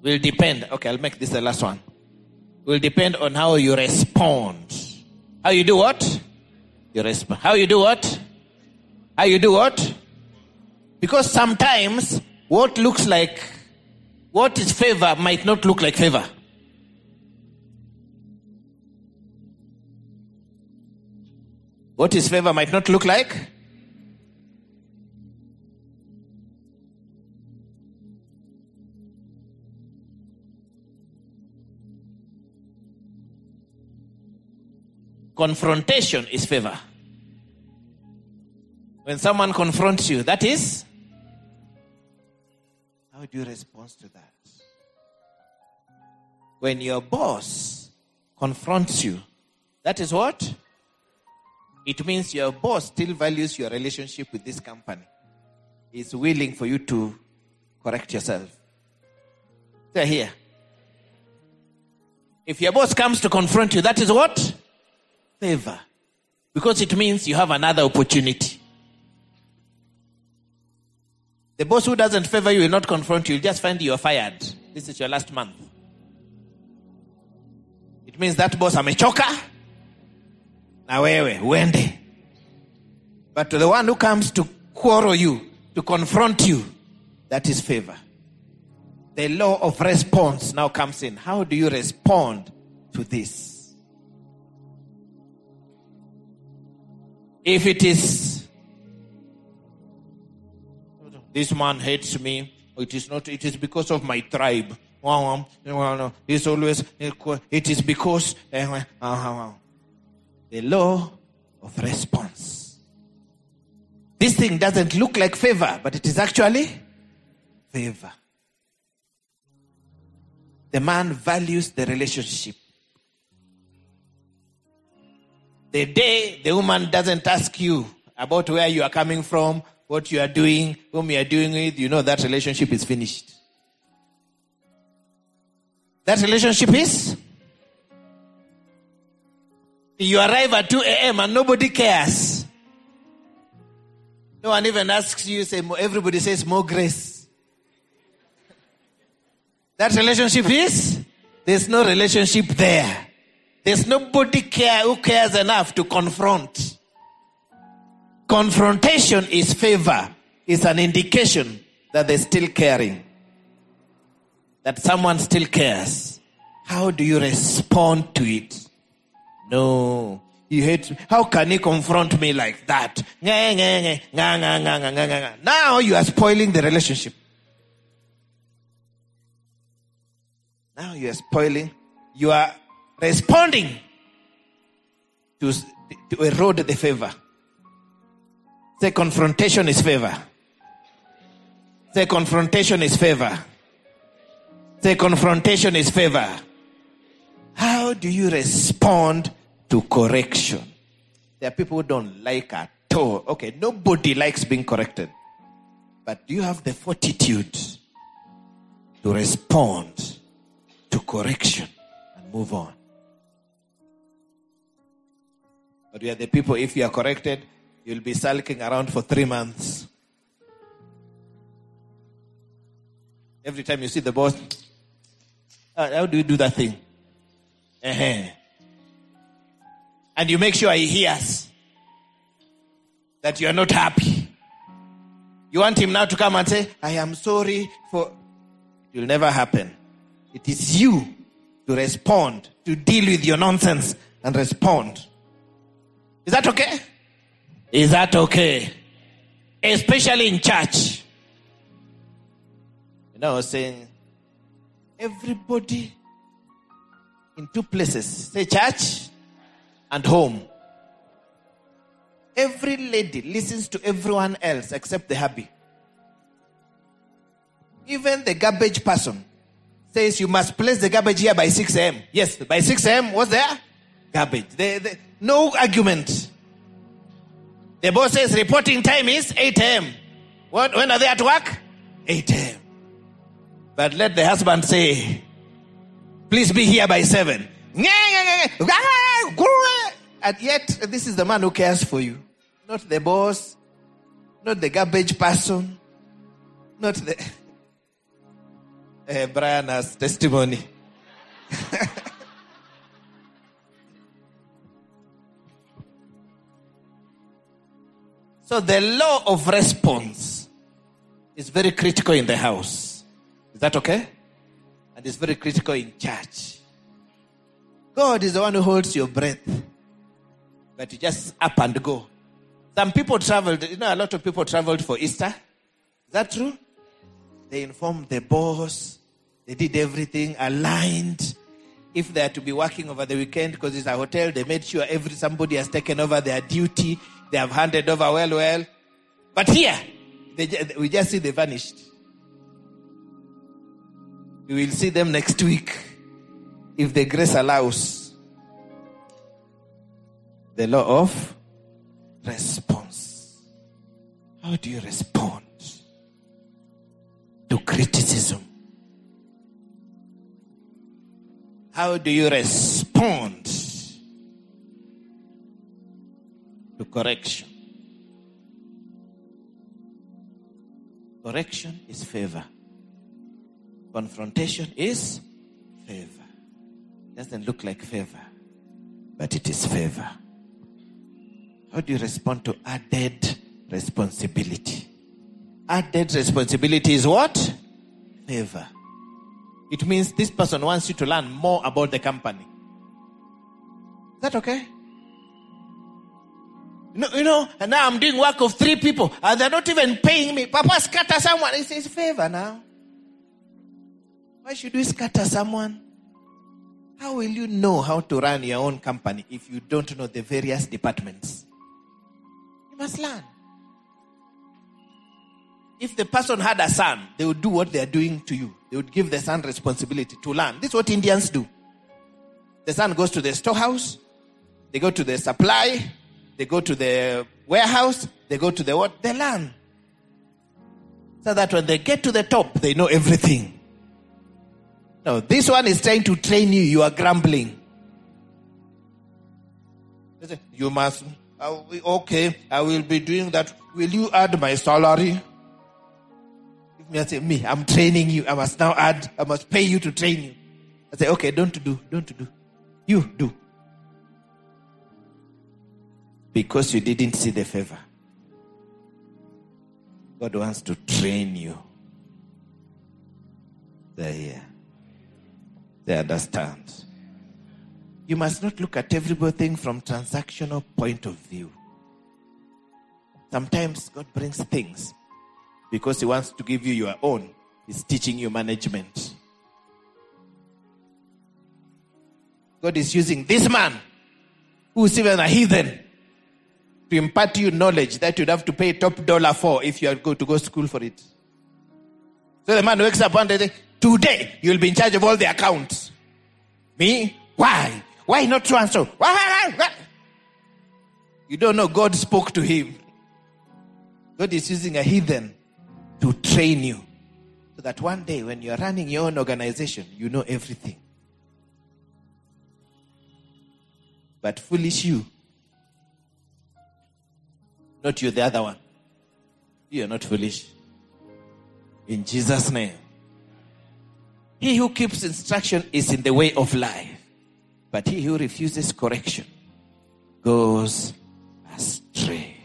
will depend. Okay, I'll make this the last one. Will depend on how you respond. How you do what? You respond. How you do what? How you do what? Because sometimes what looks like what is favor might not look like favor. What is favor might not look like. Confrontation is favor. When someone confronts you, that is. How do you respond to that? When your boss confronts you, that is what? It means your boss still values your relationship with this company. Is willing for you to correct yourself. They're here. If your boss comes to confront you, that is what? Favor. Because it means you have another opportunity. The boss who doesn't favor you will not confront you, will just find you are fired. This is your last month. It means that boss I'm amechoka na wewe uende. But to the one who comes to quarrel you, to confront you, that is favor. The law of response now comes in. How do you respond to this? If it is, this man hates me, it is not, it is because of my tribe. It's always, it is because, eh, eh, ah, ah, ah. the law of response. This thing doesn't look like favor, but it is actually favor. The man values the relationship. The day the woman doesn't ask you about where you are coming from, what you are doing, whom you are doing with, you know that relationship is finished. That relationship is. You arrive at 2 a.m. and nobody cares. No one even asks you, say, everybody says more grace. That relationship is, there's no relationship there. There's nobody care who cares enough to confront. Confrontation is favor, is an indication that they're still caring. That someone still cares. How do you respond to it? No. He hates me. How can he confront me like that? Now you are spoiling the relationship. Now you are spoiling. You are responding to, to erode the favor. Say confrontation is favor. Say confrontation is favor. Say confrontation is favor. How do you respond to correction? There are people who don't like at all. Okay, nobody likes being corrected. But do you have the fortitude to respond to correction and move on? But we are the people, if you are corrected, you'll be sulking around for three months. Every time you see the boss, "Uh, how do you do that thing? Uh-huh. And you make sure he hears that you are not happy. You want him now to come and say, I am sorry for. It will never happen. It is you to respond, to deal with your nonsense and respond. Is that okay? Is that okay? Especially in church. You know, I was saying, everybody in two places say church and home. Every lady listens to everyone else except the hubby. Even the garbage person says you must place the garbage here by 6 a.m. Yes, by 6 a.m. What's there? Garbage. The- the- no argument. The boss says reporting time is 8 a.m. What, when are they at work? 8 a.m. But let the husband say, please be here by 7. And yet, this is the man who cares for you. Not the boss, not the garbage person, not the. *laughs* Eh, Brian has testimony. *laughs* so, the law of response is very critical in the house. Is that okay? And it's very critical in church. God is the one who holds your breath, but you just up and go. Some people traveled, you know, a lot of people traveled for Easter. Is that true? They informed the boss, they did everything aligned. If they are to be working over the weekend because it's a hotel, they made sure every somebody has taken over their duty. They have handed over well, well. But here, they, we just see they vanished. We will see them next week if the grace allows. The law of response. How do you respond to criticism? How do you respond to correction? Correction is favor. Confrontation is favor. Doesn't look like favor, but it is favor. How do you respond to added responsibility? Added responsibility is what? Favor. It means this person wants you to learn more about the company. Is that okay? Know, you know, and now I'm doing work of three people and they're not even paying me. Papa scatter someone. It says favor now. Why should we scatter someone? How will you know how to run your own company if you don't know the various departments? You must learn. If the person had a son, they would do what they are doing to you. They would give the son responsibility to learn. This is what Indians do. The son goes to the storehouse, they go to the supply, they go to the warehouse, they go to the what? They learn. So that when they get to the top, they know everything. No, this one is trying to train you, you are grumbling. You must, uh, will- okay, I will be doing that. Will you add my salary? Me, I say, Me, I'm training you. I must now add, I must pay you to train you. I say, Okay, don't do, don't do. You do. Because you didn't see the favor. God wants to train you. Here. They understand. You must not look at everything from transactional point of view. Sometimes God brings things because He wants to give you your own. He's teaching you management. God is using this man, who's even a heathen, to impart to you knowledge that you'd have to pay top dollar for if you are going to go to school for it. So the man wakes up one day, today you'll be in charge of all the accounts. Me? Why? Why not why, why? You don't know God spoke to him. God is using a heathen to train you so that one day when you're running your own organization, you know everything. But foolish you, not you, the other one. You are not foolish. In Jesus' name. He who keeps instruction is in the way of life, but he who refuses correction goes astray.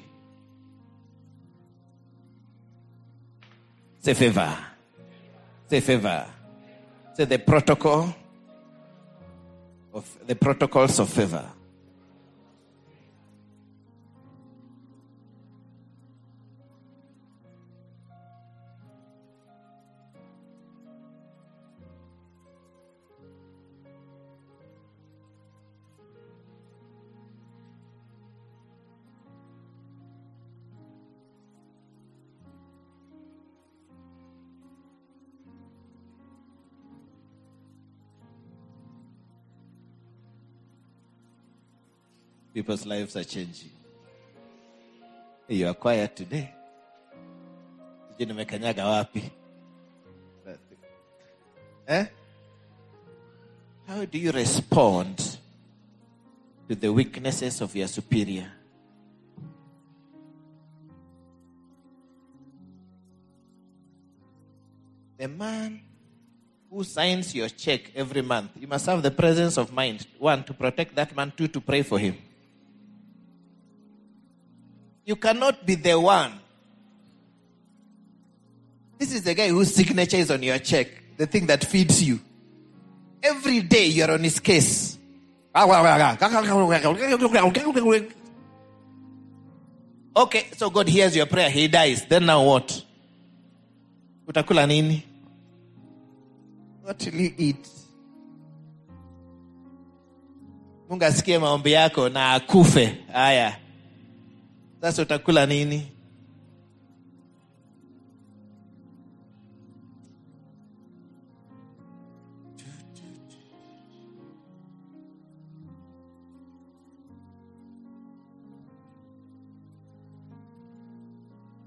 Say favor. Say favor. Say the protocol of the protocols of favor. People's lives are changing. You are quiet today. Sijui nimekanyaga wapi. Eh? How do you respond to the weaknesses of your superior? The man who signs your check every month, you must have the presence of mind. One, to protect that man. Two, to pray for him. You cannot be the one. This is the guy whose signature is on your check, the thing that feeds you. Every day you're on his case. Okay, so God hears your prayer, he dies. Then now what? What will you eat? Mungu asikie maombi na akufe. Haya. Sasa utakula nini?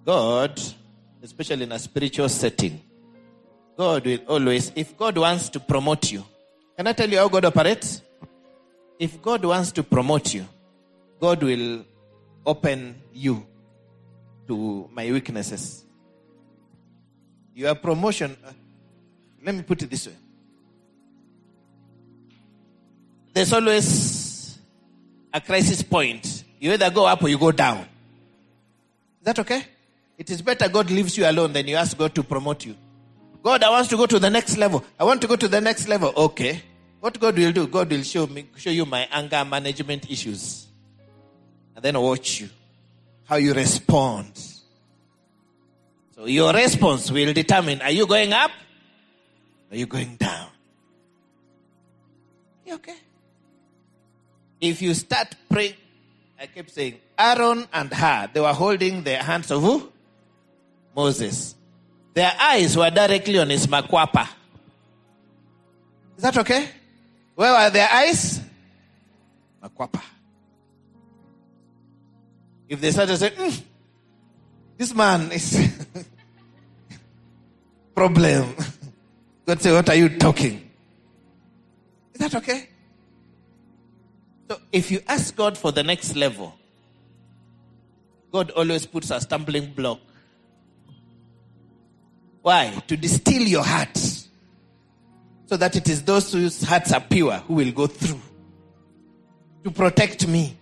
God, especially in a spiritual setting, God will always, if God wants to promote you, can I tell you how God operates? If God wants to promote you, God will open you to my weaknesses. Your promotion, uh, let me put it this way. There's always a crisis point. You either go up or you go down. Is that okay? It is better God leaves you alone than you ask God to promote you. God, I want to go to the next level. I want to go to the next level. Okay. What God will do? God will show me, show you my anger management issues. And then watch you. How you respond. So your response will determine, are you going up? Are you going down? You okay? If you start praying, I kept saying, Aaron and Hur, they were holding the hands of who? Moses. Their eyes were directly on his makwapa. Is that okay? Where were their eyes? Makwapa. If they started saying, "Mm, this man is *laughs* problem. *laughs* God say, what are you talking? Is that okay? So if you ask God for the next level, God always puts a stumbling block. Why? To distill your heart. So that it is those whose hearts are pure who will go through. To protect me.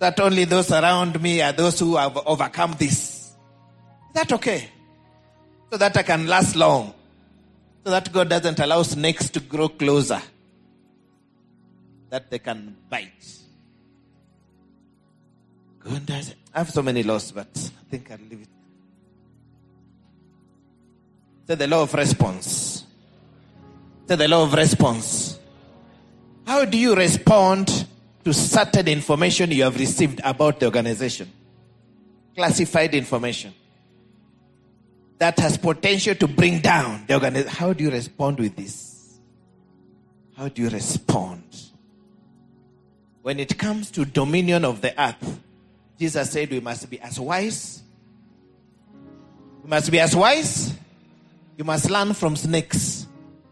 That only those around me are those who have overcome this. Is that okay? So that I can last long. So that God doesn't allow snakes to grow closer. That they can bite. God does I have so many laws, but I think I'll leave it. Say the law of response. To the law of response. How do you respond to certain information you have received about the organization? Classified information that has potential to bring down the organization. How do you respond with this? How do you respond? When it comes to dominion of the earth, Jesus said we must be as wise. You must be as wise. You must learn from snakes.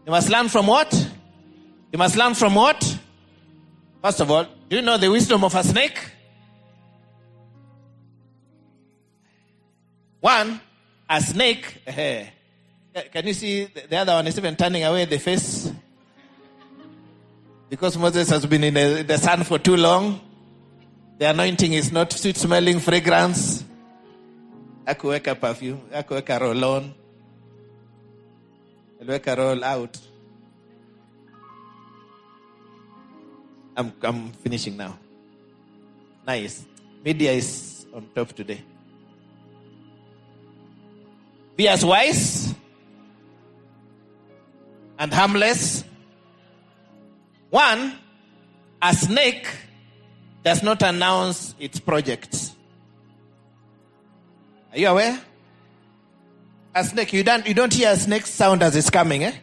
You must learn from what? You must learn from what? First of all, do you know the wisdom of a snake? One, a snake. eh, Can you see the the other one is even turning away the face? Because Moses has been in the, the sun for too long. The anointing is not sweet smelling fragrance. Akuweka perfume, akuweka roll on. Aliweka roll out. I'm, I'm finishing now. Nice. Media is on top today. Be as wise and harmless. One, a snake does not announce its projects. Are you aware? A snake, you don't, you don't hear a snake sound as it's coming, eh?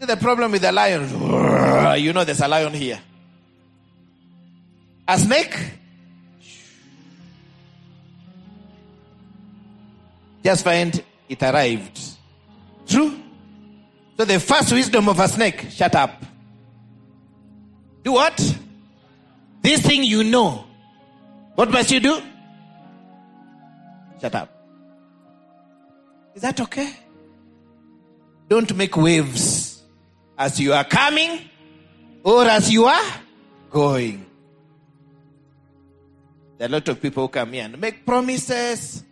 The problem with the lion? You know there's a lion here. A snake? Just find it arrived. True? So the first wisdom of a snake, shut up. Do what? This thing you know. What must you do? Shut up. Is that okay? Don't make waves as you are coming or as you are going. There are a lot of people who come here and make promises.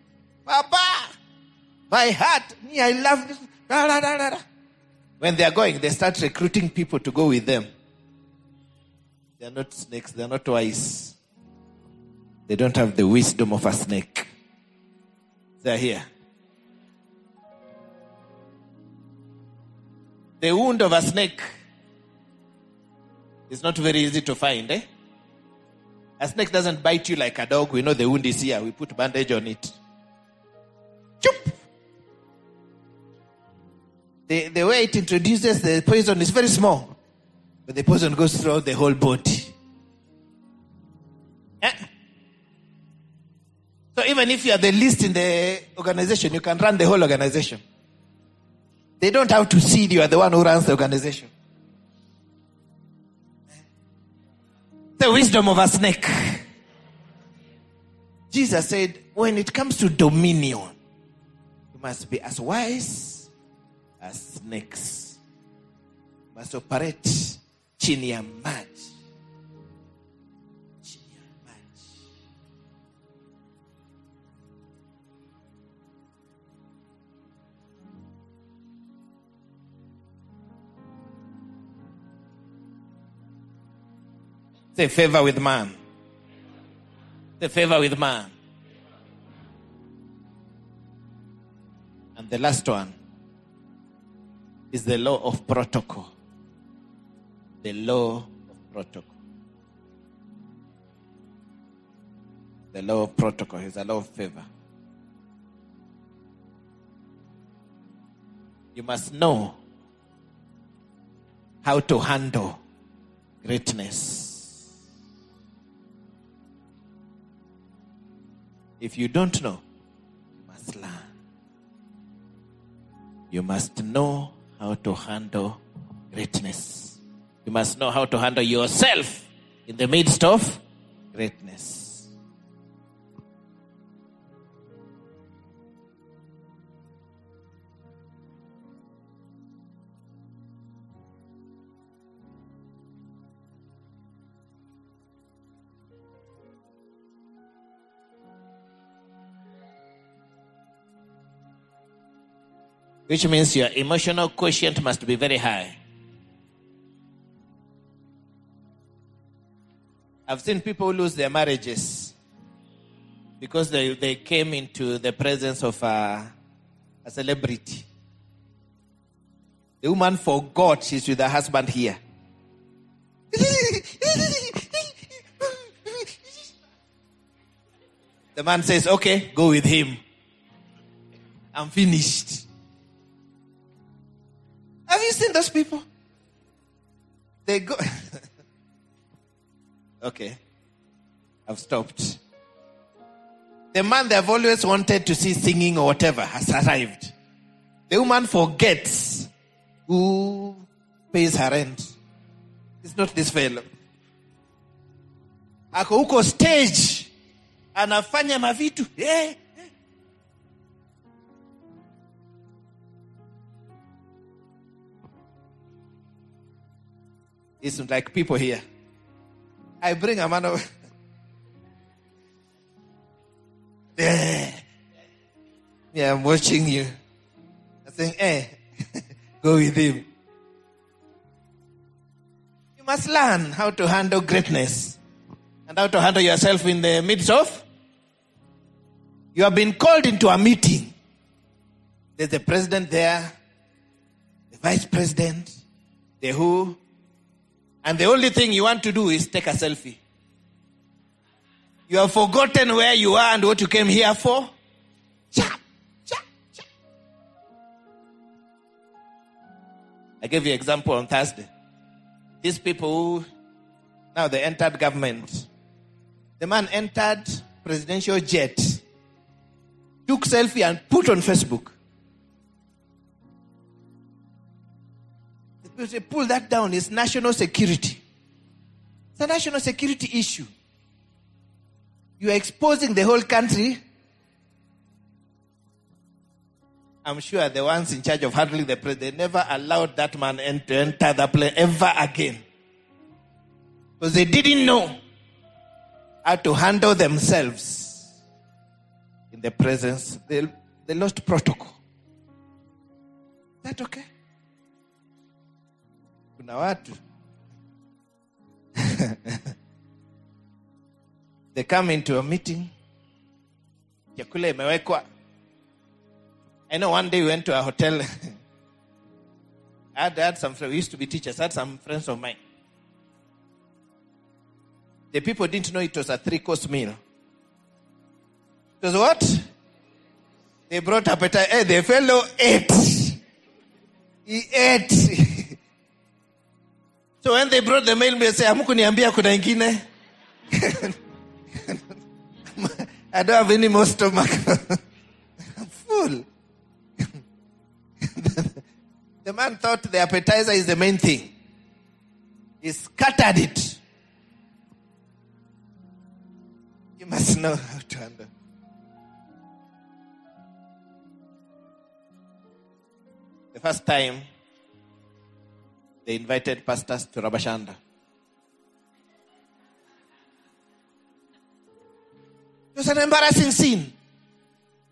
Papa, my heart, me, I love this. Da, da, da. When they are going, they start recruiting people to go with them. They are not snakes, they are not wise. They don't have the wisdom of a snake. They are here. The wound of a snake is not very easy to find, eh? A snake doesn't bite you like a dog. We know the wound is here. We put bandage on it. Choop! The, the way it introduces the poison is very small, but the poison goes throughout the whole body. Eh? So even if you are the least in the organization, you can run the whole organization. They don't have to see you are the one who runs the organization. The wisdom of a snake. Jesus said, when it comes to dominion, you must be as wise as snakes. You must operate chini ya maji. Say favor with man. Say favor with man. And the last one is the law of protocol. The law of protocol. The law of protocol is a law of favor. You must know how to handle greatness. If you don't know, you must learn. You must know how to handle greatness. You must know how to handle yourself in the midst of greatness. Which means your emotional quotient must be very high. I've seen people lose their marriages because they, they came into the presence of a, a celebrity. The woman forgot she's with her husband here. the man says, Okay, go with him. I'm finished. You seen those people? They go. *laughs* okay. I've stopped. The man they've always wanted to see singing or whatever has arrived. The woman forgets who pays her rent. It's not this fellow. Ako stage anafanya mavitu eh, It's like people here. I bring a man of yeah. yeah, I'm watching you. I think, eh, *laughs* go with him. You must learn how to handle greatness and how to handle yourself in the midst of. You have been called into a meeting. There's the president there, the vice president, the who, and the only thing you want to do is take a selfie. You have forgotten where you are and what you came here for. Chap, chap, chap. I gave you an example on Thursday. These people who now they entered government. The man entered presidential jet, took selfie and put on Facebook. People say, pull that down. It's national security. It's a national security issue. You are exposing the whole country. I'm sure the ones in charge of handling the press, they never allowed that man to enter the plane ever again. Because they didn't know how to handle themselves in the presence. They, they lost protocol. Is that okay? Kuna watu. *laughs* they come into a meeting. Chakula imewekwa. I know one day we went to a hotel. *laughs* I had, had some friends, we used to be teachers, I had some friends of mine. The people didn't know it was a three course meal. Was what? They brought appetite. Eh, hey, the fellow ate. He ate. So when they brought the meal, they say. I don't have any more stomach. *laughs* I'm full. *laughs* the man thought the appetizer is the main thing. He scattered it. You must know how to handle. The first time they invited pastors to Rabashanda. It was an embarrassing scene.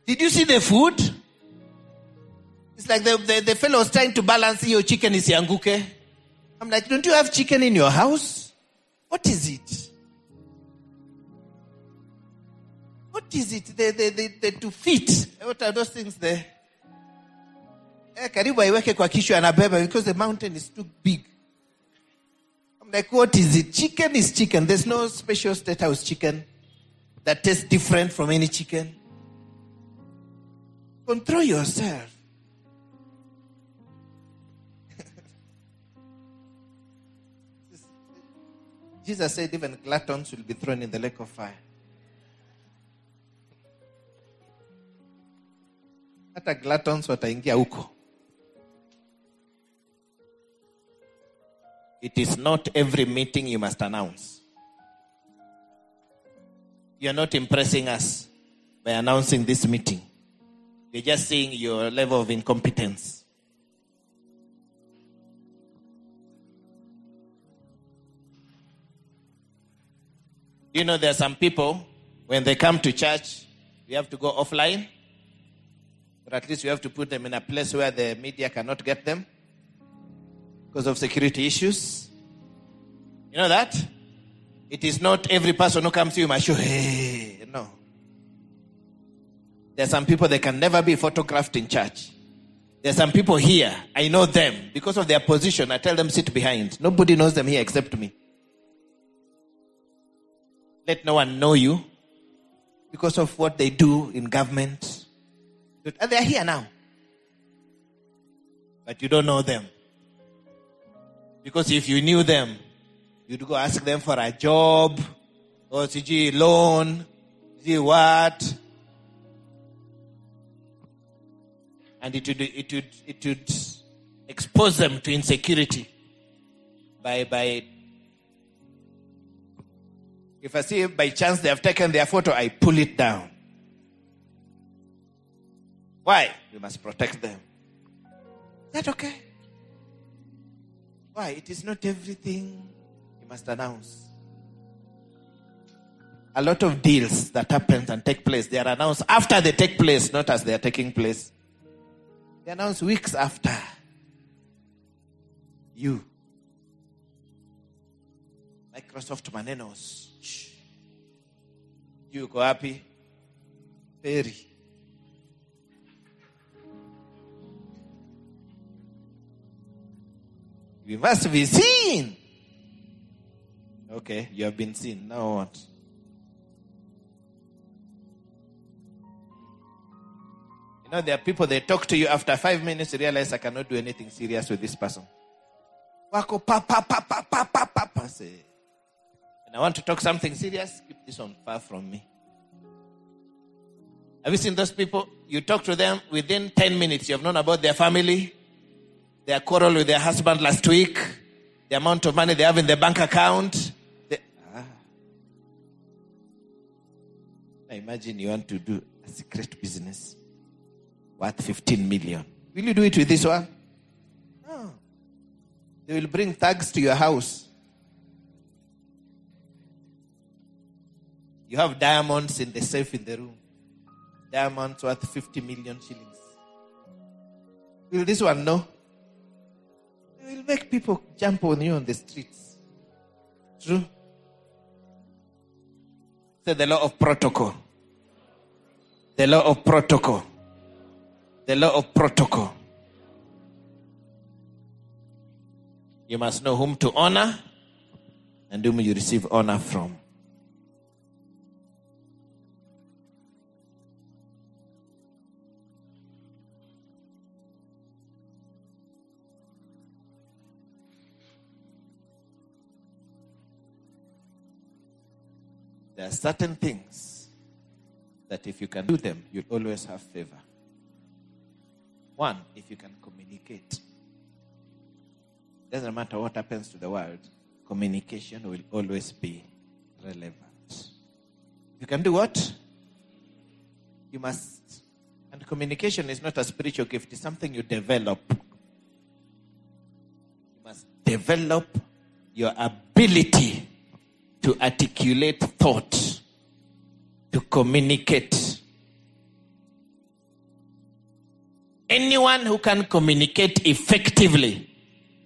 Did you see the food? It's like the, the, the fellow was trying to balance your chicken is yanguke. I'm like, don't you have chicken in your house? What is it? What is it? The, the, the, the to fit. What are those things there? Eh, because the mountain is too big. I'm like, what is it? Chicken is chicken. There's no special state house chicken that tastes different from any chicken. Control yourself. *laughs* Jesus said even gluttons will be thrown in the lake of fire. Hata gluttons wataingia huko. It is not every meeting you must announce. You're not impressing us by announcing this meeting. We're just seeing your level of incompetence. You know, there are some people, when they come to church, we have to go offline. Or at least we have to put them in a place where the media cannot get them because of security issues. You know that? It is not every person who comes to you must show, hey, no. There are some people that can never be photographed in church. There are some people here. I know them because of their position. I tell them sit behind. Nobody knows them here except me. Let no one know you because of what they do in government. And they're here now. But you don't know them. Because if you knew them, you'd go ask them for a job oh, or CG loan, see what? And it would, it would, it would expose them to insecurity by, by if I see by chance they have taken their photo, I pull it down. Why? We must protect them. Is that okay? Why? It is not everything you must announce. A lot of deals that happen and take place, they are announced after they take place, not as they are taking place. They announce weeks after. You. Microsoft Manenos. You go happy. Very. We must be seen. Okay, you have been seen. Now what? You know, there are people they talk to you after five minutes, realize I cannot do anything serious with this person. Wako say. And I want to talk something serious, keep this one far from me. Have you seen those people? You talk to them within 10 minutes, you have known about their family, their quarrel with their husband last week, the amount of money they have in their bank account. They, ah. Now imagine you want to do a secret business worth 15 million. Will you do it with this one? No. They will bring thugs to your house. You have diamonds in the safe in the room. Diamonds worth 50 million shillings. Will this one know? Will make people jump on you on the streets. True? Say the law of protocol. The law of protocol. The law of protocol. You must know whom to honor and whom you receive honor from. There are certain things that if you can do them, you'll always have favor. One, if you can communicate. Doesn't matter what happens to the world, communication will always be relevant. You can do what? You must. And communication is not a spiritual gift, it's something you develop. You must develop your ability to articulate thought, to communicate. Anyone who can communicate effectively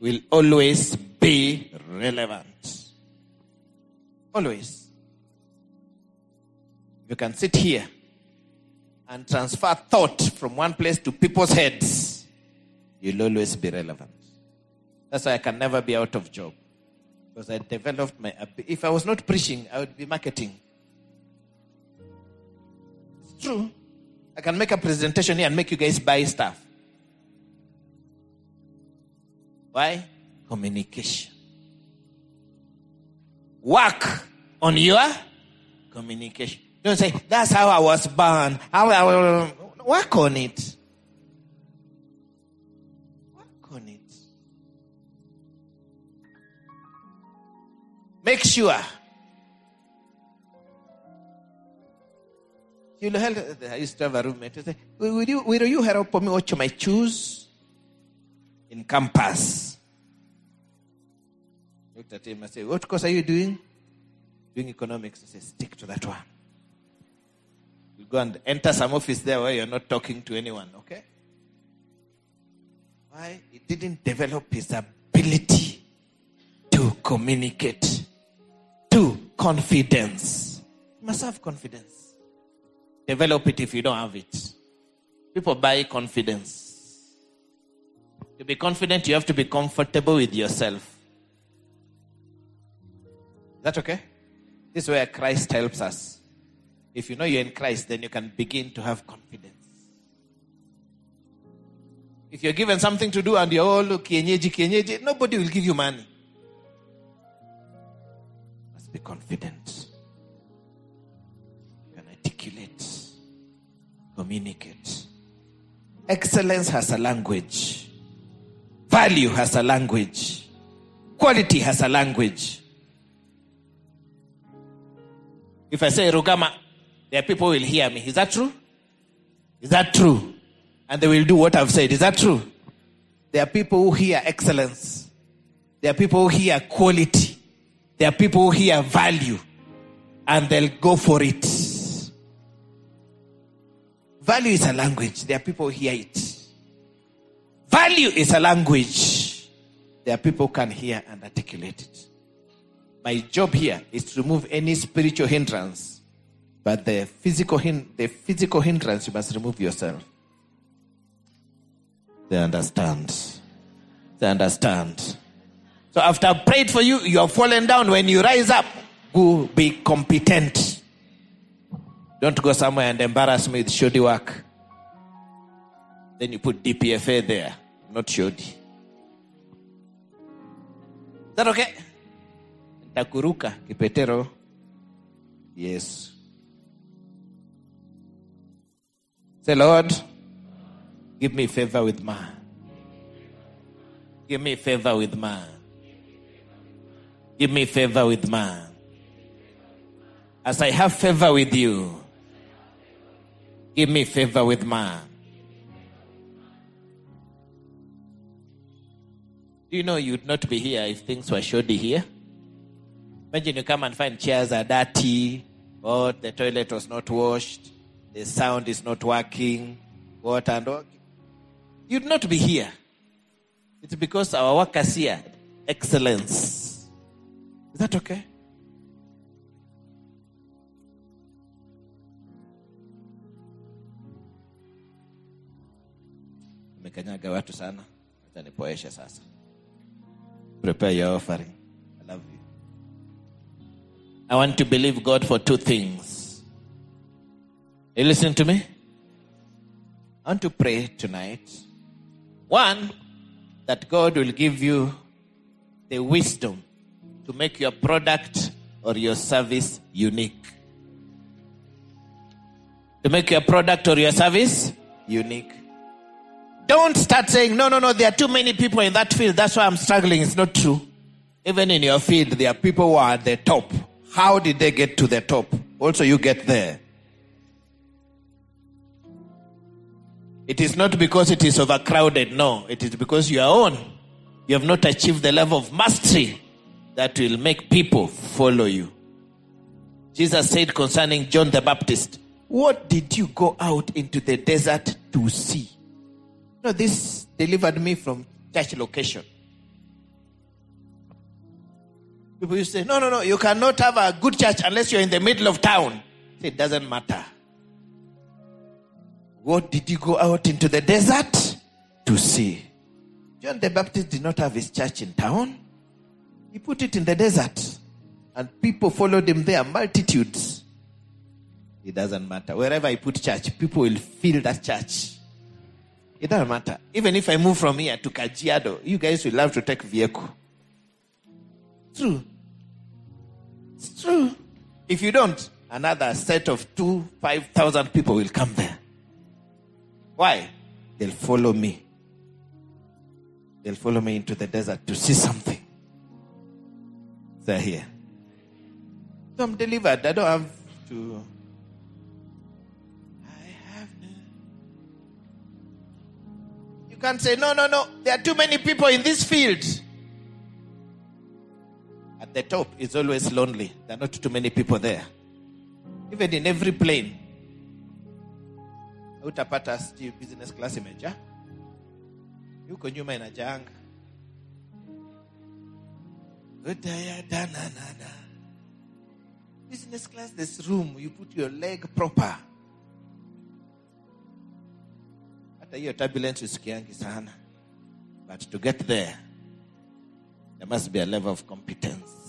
will always be relevant. Always. You can sit here and transfer thought from one place to people's heads. You'll always be relevant. That's why I can never be out of job. Because I developed my. If I was not preaching, I would be marketing. It's true. I can make a presentation here and make you guys buy stuff. Why? Communication. Work on your communication. Don't say, that's how I was born. How I will work on it. Make sure. You'll help. I used to have a roommate. Say, will you, will you help me watch my shoes in campus? Looked at him and said, What course are you doing? Doing economics. I said, Stick to that one. You go and enter some office there where you're not talking to anyone, okay? Why? He didn't develop his ability to communicate, to confidence. You must have confidence. Develop it if you don't have it. People buy confidence. To be confident, you have to be comfortable with yourself. Is that okay? This is where Christ helps us. If you know you're in Christ, then you can begin to have confidence. If you're given something to do and you're all oh, kienyeji, kienyeji, nobody will give you money. Confident. You can articulate, communicate. Excellence has a language. Value has a language. Quality has a language. If I say Rugama, there are people will hear me. Is that true? Is that true? And they will do what I've said. Is that true? There are people who hear excellence. There are people who hear quality. There are people who hear value. And they'll go for it. Value is a language. There are people who hear it. Value is a language. There are people who can hear and articulate it. My job here is to remove any spiritual hindrance, but the physical hin- the physical hindrance you must remove yourself. They understand. They understand. So after I've prayed for you, you have fallen down. When you rise up, go be competent. Don't go somewhere and embarrass me with shoddy work. Then you put DPFA there, not shoddy. Is that okay? Takuruka kipetero. Yes. Say, Lord, give me favor with man. Give me favor with man. Give me favor with man. As I have favor with you, give me favor with man. Do you know you'd not be here if things were shoddy here? Imagine you come and find chairs are dirty, or the toilet was not washed, the sound is not working, what and what. You'd not be here. It's because our workers here, excellence. Is that okay? Nimekanyaga watu sana. Acha nipoeshe sasa. Prepare your offering. I love you. I want to believe God for two things. You listen to me? I want to pray tonight. One, that God will give you the wisdom to make your product or your service unique. To make your product or your service unique. Don't start saying, no, no, no, there are too many people in that field. That's why I'm struggling. It's not true. Even in your field, there are people who are at the top. How did they get to the top? Also, you get there. It is not because it is overcrowded. No, it is because you are on. You have not achieved the level of mastery that will make people follow you. Jesus said concerning John the Baptist, What did you go out into the desert to see? No, this delivered me from church location. People used to say, No, no, no, you cannot have a good church unless you're in the middle of town. It doesn't matter. What did you go out into the desert to see? John the Baptist did not have his church in town. He put it in the desert. And people followed him there, multitudes. It doesn't matter. Wherever I put church, people will fill that church. It doesn't matter. Even if I move from here to Kajiado, you guys will love to take vehicle. True. It's true. If you don't, another set of two, five thousand people will come there. Why? They'll follow me. They'll follow me into the desert to see something. They're here. So I'm delivered. I don't have to. I have no. You can't say, no, no, no. There are too many people in this field. At the top, it's always lonely. There are not too many people there. Even in every plane, utapata business class imejaa yuko nyuma inajaanga. Business class there's room you put your leg proper. Hata hiyo turbulence usikiangi sana. But to get there, there must be a level of competence.